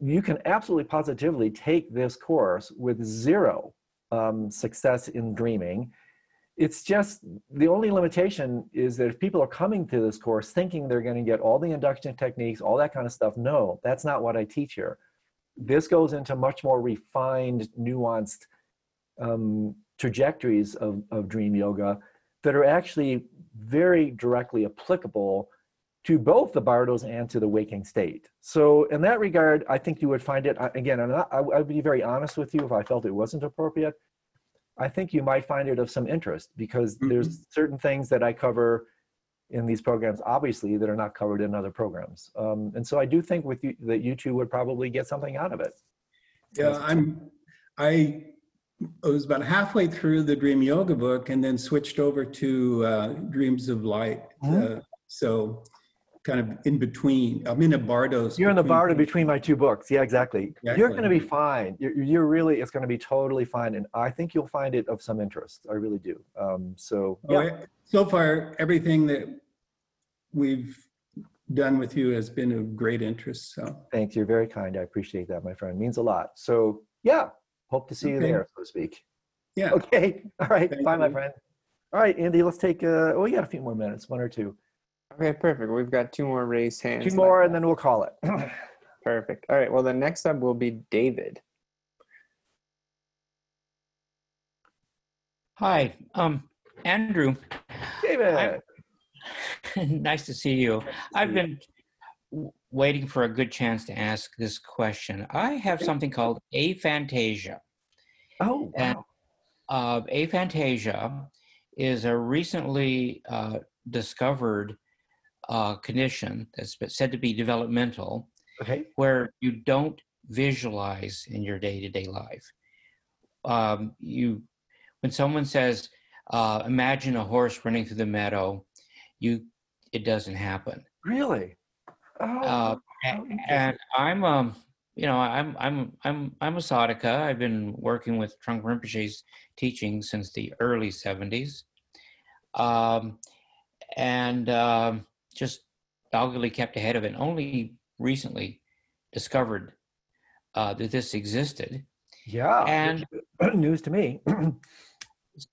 you can absolutely positively take this course with zero um, success in dreaming. It's just the only limitation is that if people are coming to this course thinking they're going to get all the induction techniques, all that kind of stuff, no, that's not what I teach here. This goes into much more refined, nuanced um, trajectories of, of dream yoga that are actually very directly applicable to both the bardos and to the waking state. So in that regard, I think you would find it, again, I'm not, I I would be very honest with you if I felt it wasn't appropriate. I think you might find it of some interest because there's certain things that I cover in these programs, obviously, that are not covered in other programs. Um, and so I do think with you that you two would probably get something out of it. Yeah, I'm, I I was about halfway through the Dream Yoga book and then switched over to uh, Dreams of Light. Mhm. Uh, so kind of in between, I'm in a Bardos. You're in the bardo between my two books. Yeah, exactly. You're going to be fine. You're, you're really, it's going to be totally fine. And I think you'll find it of some interest. I really do. Um, so, Oh, yeah. yeah. So far, everything that we've done with you has been of great interest. So Thanks. You're very kind. I appreciate that, my friend. means a lot. So, yeah, hope to see you there, so to speak. yeah, Okay. All right. Thank Bye, my friend. All right, Andy, let's take, uh, oh, we got a few more minutes, one or two. Okay, perfect. We've got two more raised hands. Two more, and then we'll call it. [CLEARS THROAT] Perfect. All right. Well, the next up will be David. Hi, um, Andrew. David. [LAUGHS] nice to see you. I've been w- waiting for a good chance to ask this question. I have something called aphantasia. Oh, And wow. uh, aphantasia is a recently uh, discovered uh, condition that's said to be developmental, Okay. where you don't visualize in your day-to-day life. Um, you, when someone says, uh, "Imagine a horse running through the meadow," you, it doesn't happen. Really? Oh, Uh, and I'm um you know I'm I'm I'm I'm a sadhaka. I've been working with Trungpa Rinpoche's teaching since the early 70s, um, and um, just doggedly kept ahead of it. Only recently discovered uh, that this existed, yeah. and [CLEARS THROAT] news to me. [CLEARS THROAT]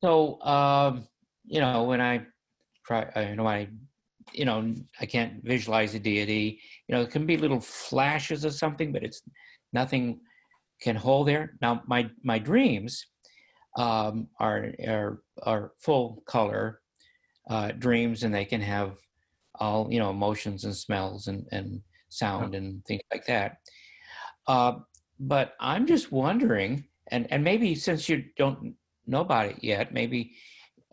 so um, you know when I try, I know I you know I can't visualize a deity. You know, it can be little flashes of something, but it's nothing can hold there. Now my my dreams um, are are are full color uh, dreams and they can have all you know emotions and smells and, and sound and things like that uh, but i'm just wondering and, and maybe since you don't know about it yet maybe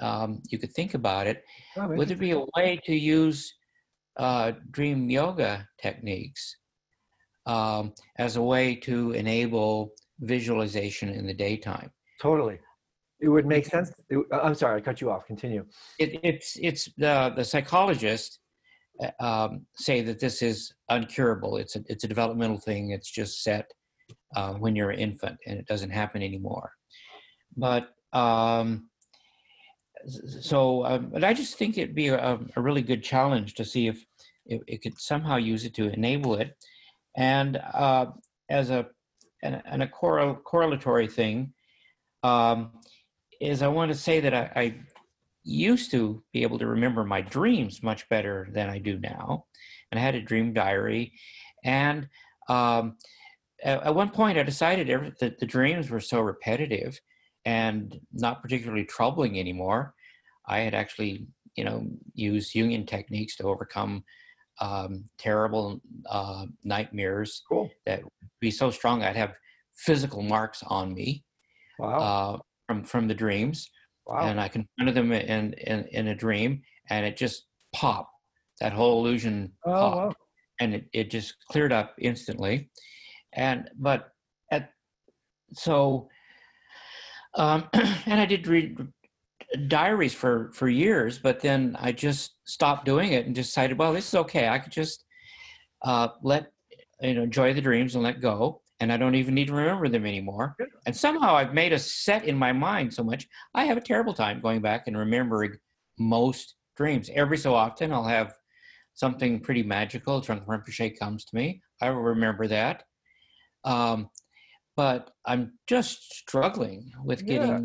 um, you could think about it Oh, would there be a way to use uh, dream yoga techniques um, as a way to enable visualization in the daytime Totally. It would make sense. it- I'm sorry, I cut you off. Continue. it, it's it's the the psychologists uh, um, say that this is uncurable. It's a it's a developmental thing. It's just set uh, when you're an infant, and it doesn't happen anymore. But um, so, um, but I just think it'd be a, a really good challenge to see if if it could somehow use it to enable it, and uh, as a and, and a correl- correlatory thing um, is I want to say that I, I used to be able to remember my dreams much better than I do now. And I had a dream diary. And um, at, at one point, I decided every, that the dreams were so repetitive and not particularly troubling anymore. I had actually, you know, used Jungian techniques to overcome um, terrible uh, nightmares Cool. that would be so strong I'd have physical marks on me Wow. uh, from from the dreams wow. and I confronted them in, in in a dream, and it just popped. That whole illusion oh, popped, wow. and it, it just cleared up instantly. And but at so, um, [CLEARS THROAT] and I did read diaries for for years, but then I just stopped doing it and decided, well, this is okay. I could just uh, let you know enjoy the dreams and let go. And I don't even need to remember them anymore. And somehow I've made a set in my mind so much I have a terrible time going back and remembering most dreams. Every so often, I'll have something pretty magical. Trungpa Rinpoche comes to me. I will remember that. Um, but I'm just struggling with Yeah.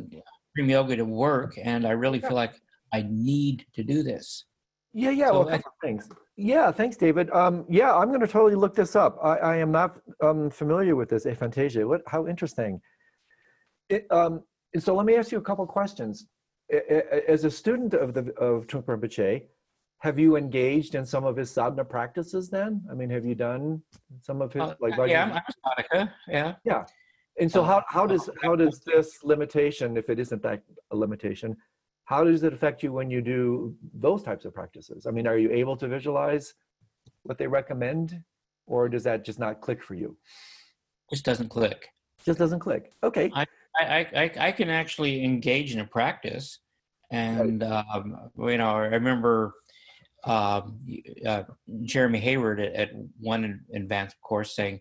Dream yoga to work, and I really feel like I need to do this. Yeah, yeah. So well, I- couple. Yeah, thanks, David. Um, yeah, I'm going to totally look this up. I, I am not um, familiar with this aphantasia. What? How interesting. It, um, so let me ask you a couple questions. As a student of the of Trungpa Rinpoche, have you engaged in some of his sadhana practices? Then, I mean, have you done some of his Uh, like? yeah, I'm, I'm a sadhaka. Yeah. And so how, how does uh, how does this limitation, if it isn't that a limitation, how does it affect you when you do those types of practices? I mean, are you able to visualize what they recommend, or does that just not click for you? Just doesn't click. Just doesn't click. Okay. I, I, I, I can actually engage in a practice. And, um, you know, I remember um, uh, Jeremy Hayward at, at one advanced course saying,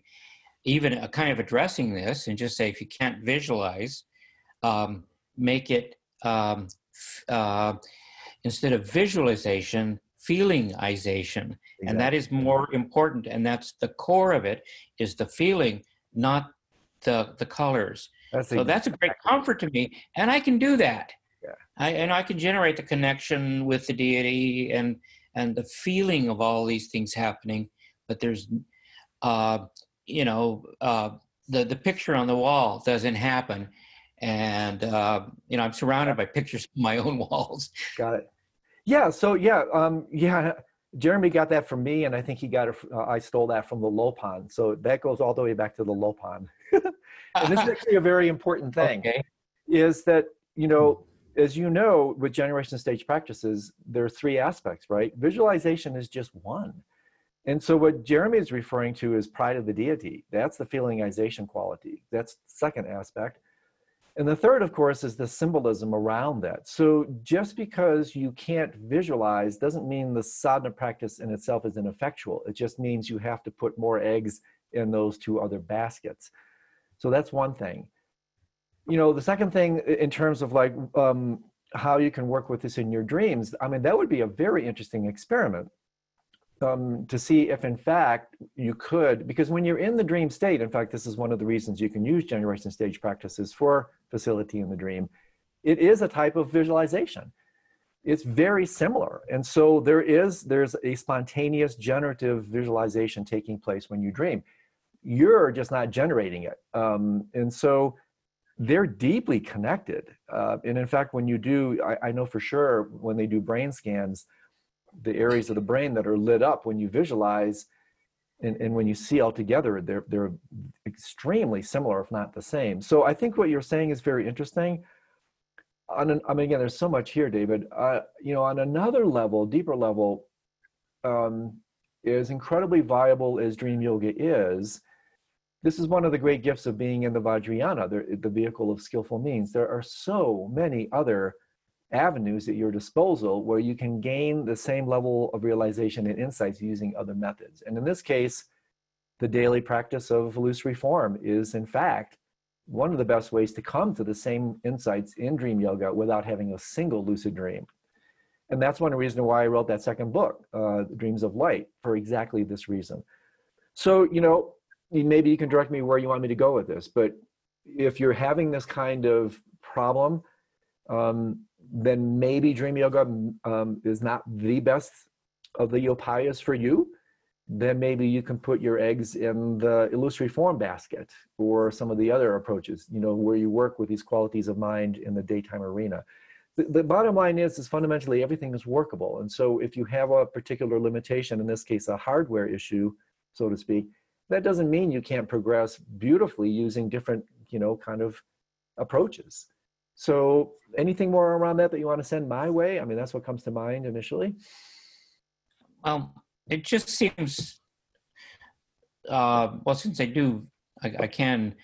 even a kind of addressing this and just say, if you can't visualize, um, make it um, f- uh, instead of visualization, feelingization. And that is more important. And that's the core of it is the feeling, not the, the colors. That's So that's a great comfort to me, and I can do that. Yeah. I, and I can generate the connection with the deity and and the feeling of all these things happening. But there's, uh, you know, uh, the the picture on the wall doesn't happen, and uh, you know I'm surrounded by pictures of my [LAUGHS] own walls. Got it. Yeah. So yeah, um, yeah. Jeremy got that from me, and I think he got it. Uh, I stole that from the Lopon. So that goes all the way back to the Lopon. [LAUGHS] and this is actually a very important thing. Okay. is that you know as you know with generation stage practices there are three aspects right visualization is just one and so what jeremy is referring to is pride of the deity. That's the feelingization quality. That's the second aspect. And the third of course is the symbolism around that. So just because you can't visualize doesn't mean the sadhana practice in itself is ineffectual. It just means you have to put more eggs in those two other baskets. So that's one thing. You know the second thing in terms of like um, how you can work with this in your dreams i mean that would be a very interesting experiment um, to see if in fact you could because when you're in the dream state in fact this is one of the reasons you can use generation stage practices for facility in the dream it is a type of visualization. It's very similar. And so there is there's a spontaneous generative visualization taking place when you dream. You're just not generating it. Um, and so they're deeply connected. Uh, and in fact, when you do, I, I know for sure when they do brain scans, the areas of the brain that are lit up when you visualize and, and when you see all together, they're, they're extremely similar, if not the same. So I think what you're saying is very interesting. On an, I mean, again, there's so much here, David. Uh, you know, on another level, deeper level, um, as incredibly viable as dream yoga is, this is one of the great gifts of being in the Vajrayana, the, the vehicle of skillful means. There are so many other avenues at your disposal where you can gain the same level of realization and insights using other methods. And in this case, the daily practice of illusory form is, in fact, one of the best ways to come to the same insights in dream yoga without having a single lucid dream. And that's one reason why I wrote that second book, uh, Dreams of Light, for exactly this reason. So, you know, maybe you can direct me where you want me to go with this, but if you're having this kind of problem, um, then maybe Dream Yoga um, is not the best of the upayas for you. Then maybe you can put your eggs in the illusory form basket or some of the other approaches, you know, where you work with these qualities of mind in the daytime arena. The, the bottom line is, is fundamentally everything is workable. And so if you have a particular limitation, in this case, a hardware issue, so to speak, that doesn't mean you can't progress beautifully using different, you know, kind of approaches. So anything more around that that you want to send my way? I mean, that's what comes to mind initially. Well, it just seems, uh, well, since I do, I, I can,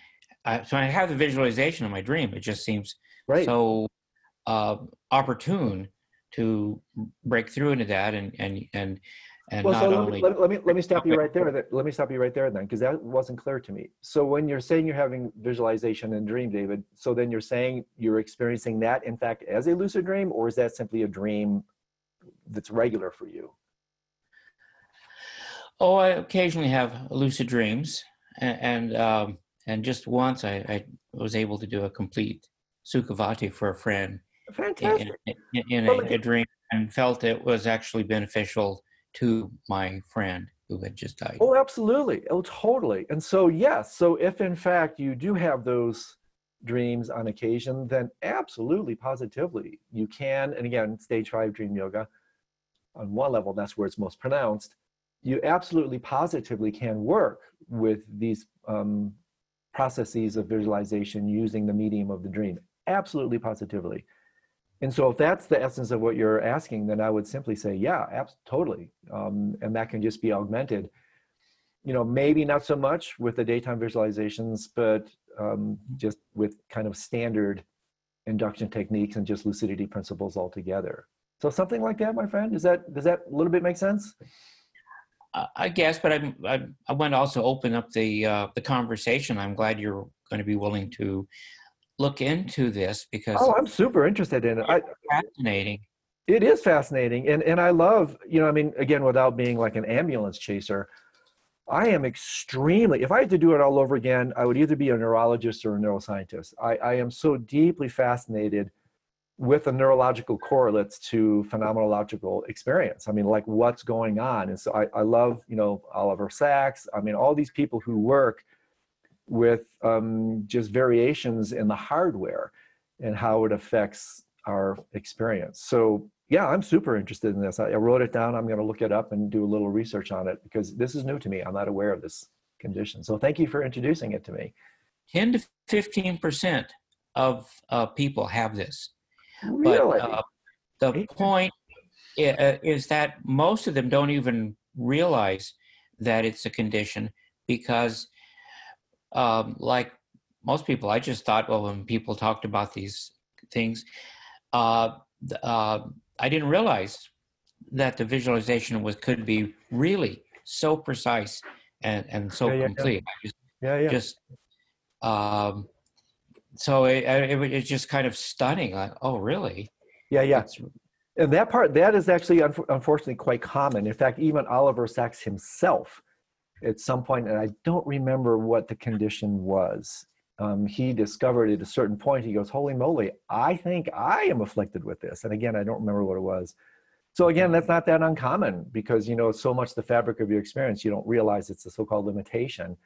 I, so I have the visualization of my dream. It just seems right. so uh, opportune to break through into that and, and, and, and well, so let only me, let, let me let me stop you right there. That, let me stop you right there then, because that wasn't clear to me. So when you're saying you're having visualization and dream, David, so then you're saying you're experiencing that in fact as a lucid dream, or is that simply a dream that's regular for you? Oh, I occasionally have lucid dreams, and and, um, and just once I, I was able to do a complete sukhavati for a friend in, Fantastic. in, in, in a, a dream and felt it was actually beneficial to my friend who had just died. Oh, absolutely. Oh, totally. And so, yes. So, if in fact you do have those dreams on occasion, then absolutely, positively, you can. And again, stage five dream yoga, on one level, that's where it's most pronounced. You absolutely, positively can work with these um, processes of visualization using the medium of the dream. Absolutely, positively. And so, if that's the essence of what you're asking, then I would simply say, yeah, abs- totally. Um, and that can just be augmented. You know, maybe not so much with the daytime visualizations, but um, just with kind of standard induction techniques and just lucidity principles altogether. So, something like that, my friend. Is that does that a little bit make sense? I guess, but I, I, I want to also open up the uh, the conversation. I'm glad you're going to be willing to look into this because Oh, I'm super interested in it. I, fascinating. it is fascinating, and and I love, you know, I mean, again, without being like an ambulance chaser, I am extremely. If I had to do it all over again, I would either be a neurologist or a neuroscientist. I, I am so deeply fascinated with the neurological correlates to phenomenological experience. I mean, like what's going on, and so I, I love, you know, Oliver Sacks. I mean, all these people who work with um, just variations in the hardware and how it affects our experience. So yeah, I'm super interested in this. I, I wrote it down. I'm going to look it up and do a little research on it because this is new to me. I'm not aware of this condition. So thank you for introducing it to me. 10 to 15 percent of uh, people have this. Really? But uh, the point uh, is that most of them don't even realize that it's a condition because, um, like most people, I just thought, well, when people talked about these things, uh, uh, I didn't realize that the visualization was could be really so precise and, and so Yeah, yeah, yeah. complete. I just yeah, yeah. just um so it, it, it- it's just kind of stunning like oh really yeah, yeah. It's- And that part, that is actually unf- unfortunately quite common. In fact, even Oliver Sacks himself, at some point, and I don't remember what the condition was, um, he discovered at a certain point, he goes, Holy moly, I think I am afflicted with this. And again, I don't remember what it was. So again, that's not that uncommon because you know so much the fabric of your experience, you don't realize it's a so-called limitation.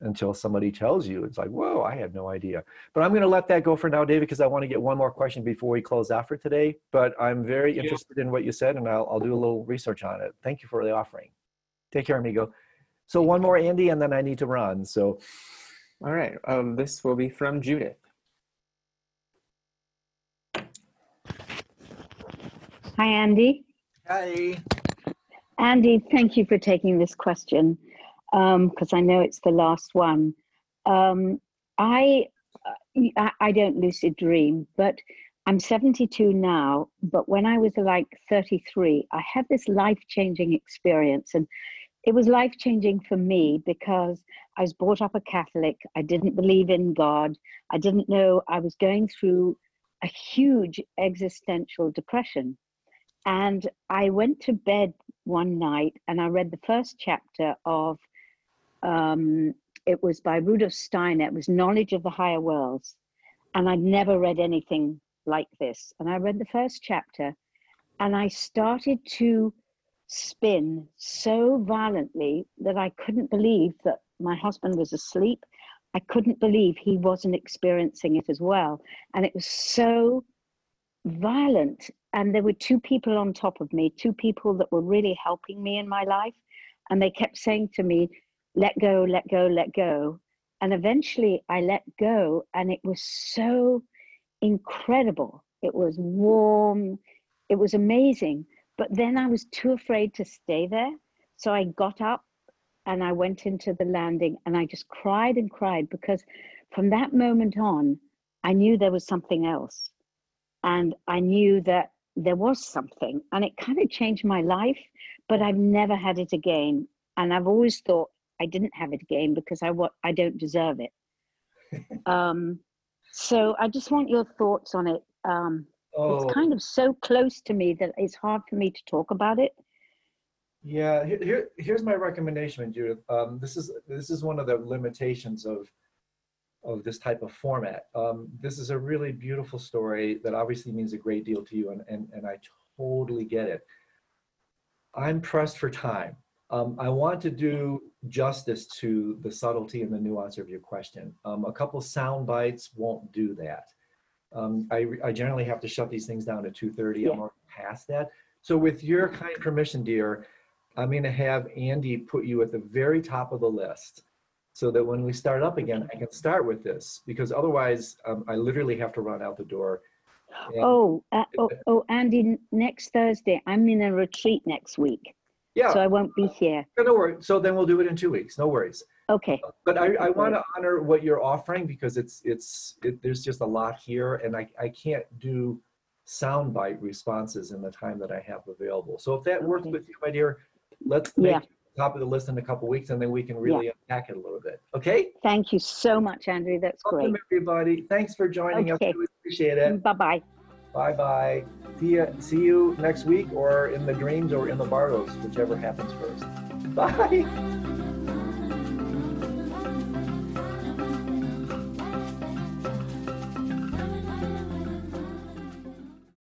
until somebody tells you. It's like, whoa, I had no idea. But I'm going to let that go for now, David, because I want to get one more question before we close out for today. But I'm very Yeah. interested in what you said, and I'll, I'll do a little research on it. Thank you for the offering. Take care, amigo. So one more, Andy, and then I need to run. So All right. Um, this will be from Judith. Hi, Andy. hi. Andy, thank you for taking this question because I know it's the last one. Um, I, uh, I I don't lucid dream, but I'm 72 now. But when I was like 33, I had this life changing experience, and it was life changing for me because I was brought up a Catholic. I didn't believe in God. I didn't know I was going through a huge existential depression. And I went to bed one night and I read the first chapter of, um, it was by Rudolf Steiner, it was Knowledge of the Higher Worlds. And I'd never read anything like this. And I read the first chapter and I started to spin so violently that I couldn't believe that my husband was asleep. I couldn't believe he wasn't experiencing it as well. And it was so violent. And there were two people on top of me two people that were really helping me in my life. And they kept saying to me let go let go let go. And eventually i let go and it was so incredible. It was warm. It was amazing but then i was too afraid to stay there so i got up and i went into the landing and i just cried and cried because from that moment on i knew there was something else and I knew that there was something, and it kind of changed my life. But I've never had it again, and I've always thought I didn't have it again because I what I don't deserve it. [LAUGHS] um, so I just want your thoughts on it. Um, Oh, It's kind of so close to me that it's hard for me to talk about it. Yeah, here, here here's my recommendation, Judith. Um, this is this is one of the limitations of of this type of format. Um, this is a really beautiful story that obviously means a great deal to you, and and, and I totally get it. I'm pressed for time. Um, I want to do justice to the subtlety and the nuance of your question. Um, a couple sound bites won't do that. Um, I, I generally have to shut these things down at 2.30. Yeah. I'm already past that. So with your kind permission, dear, I'm going to have Andy put you at the very top of the list so that when we start up again, I can start with this because otherwise um, I literally have to run out the door. And- Oh, uh, oh, oh, Andy, next Thursday, I'm in a retreat next week, yeah, so I won't be here. no worries. So then we'll do it in two weeks. No worries. Okay, But I, I want to honor what you're offering because it's it's it, there's just a lot here, and I, I can't do soundbite responses in the time that I have available. So if that works Okay. with you, my dear, let's make Yeah. top of the list in a couple weeks, and then we can really unpack it a little bit. Okay? thank you so much, Andrew. That's great. Welcome everybody. Thanks for joining Okay. us. We appreciate it. Bye bye. Bye bye. See ya, see you next week, or in the dreams, or in the Bardos, whichever happens first. [LAUGHS] Bye.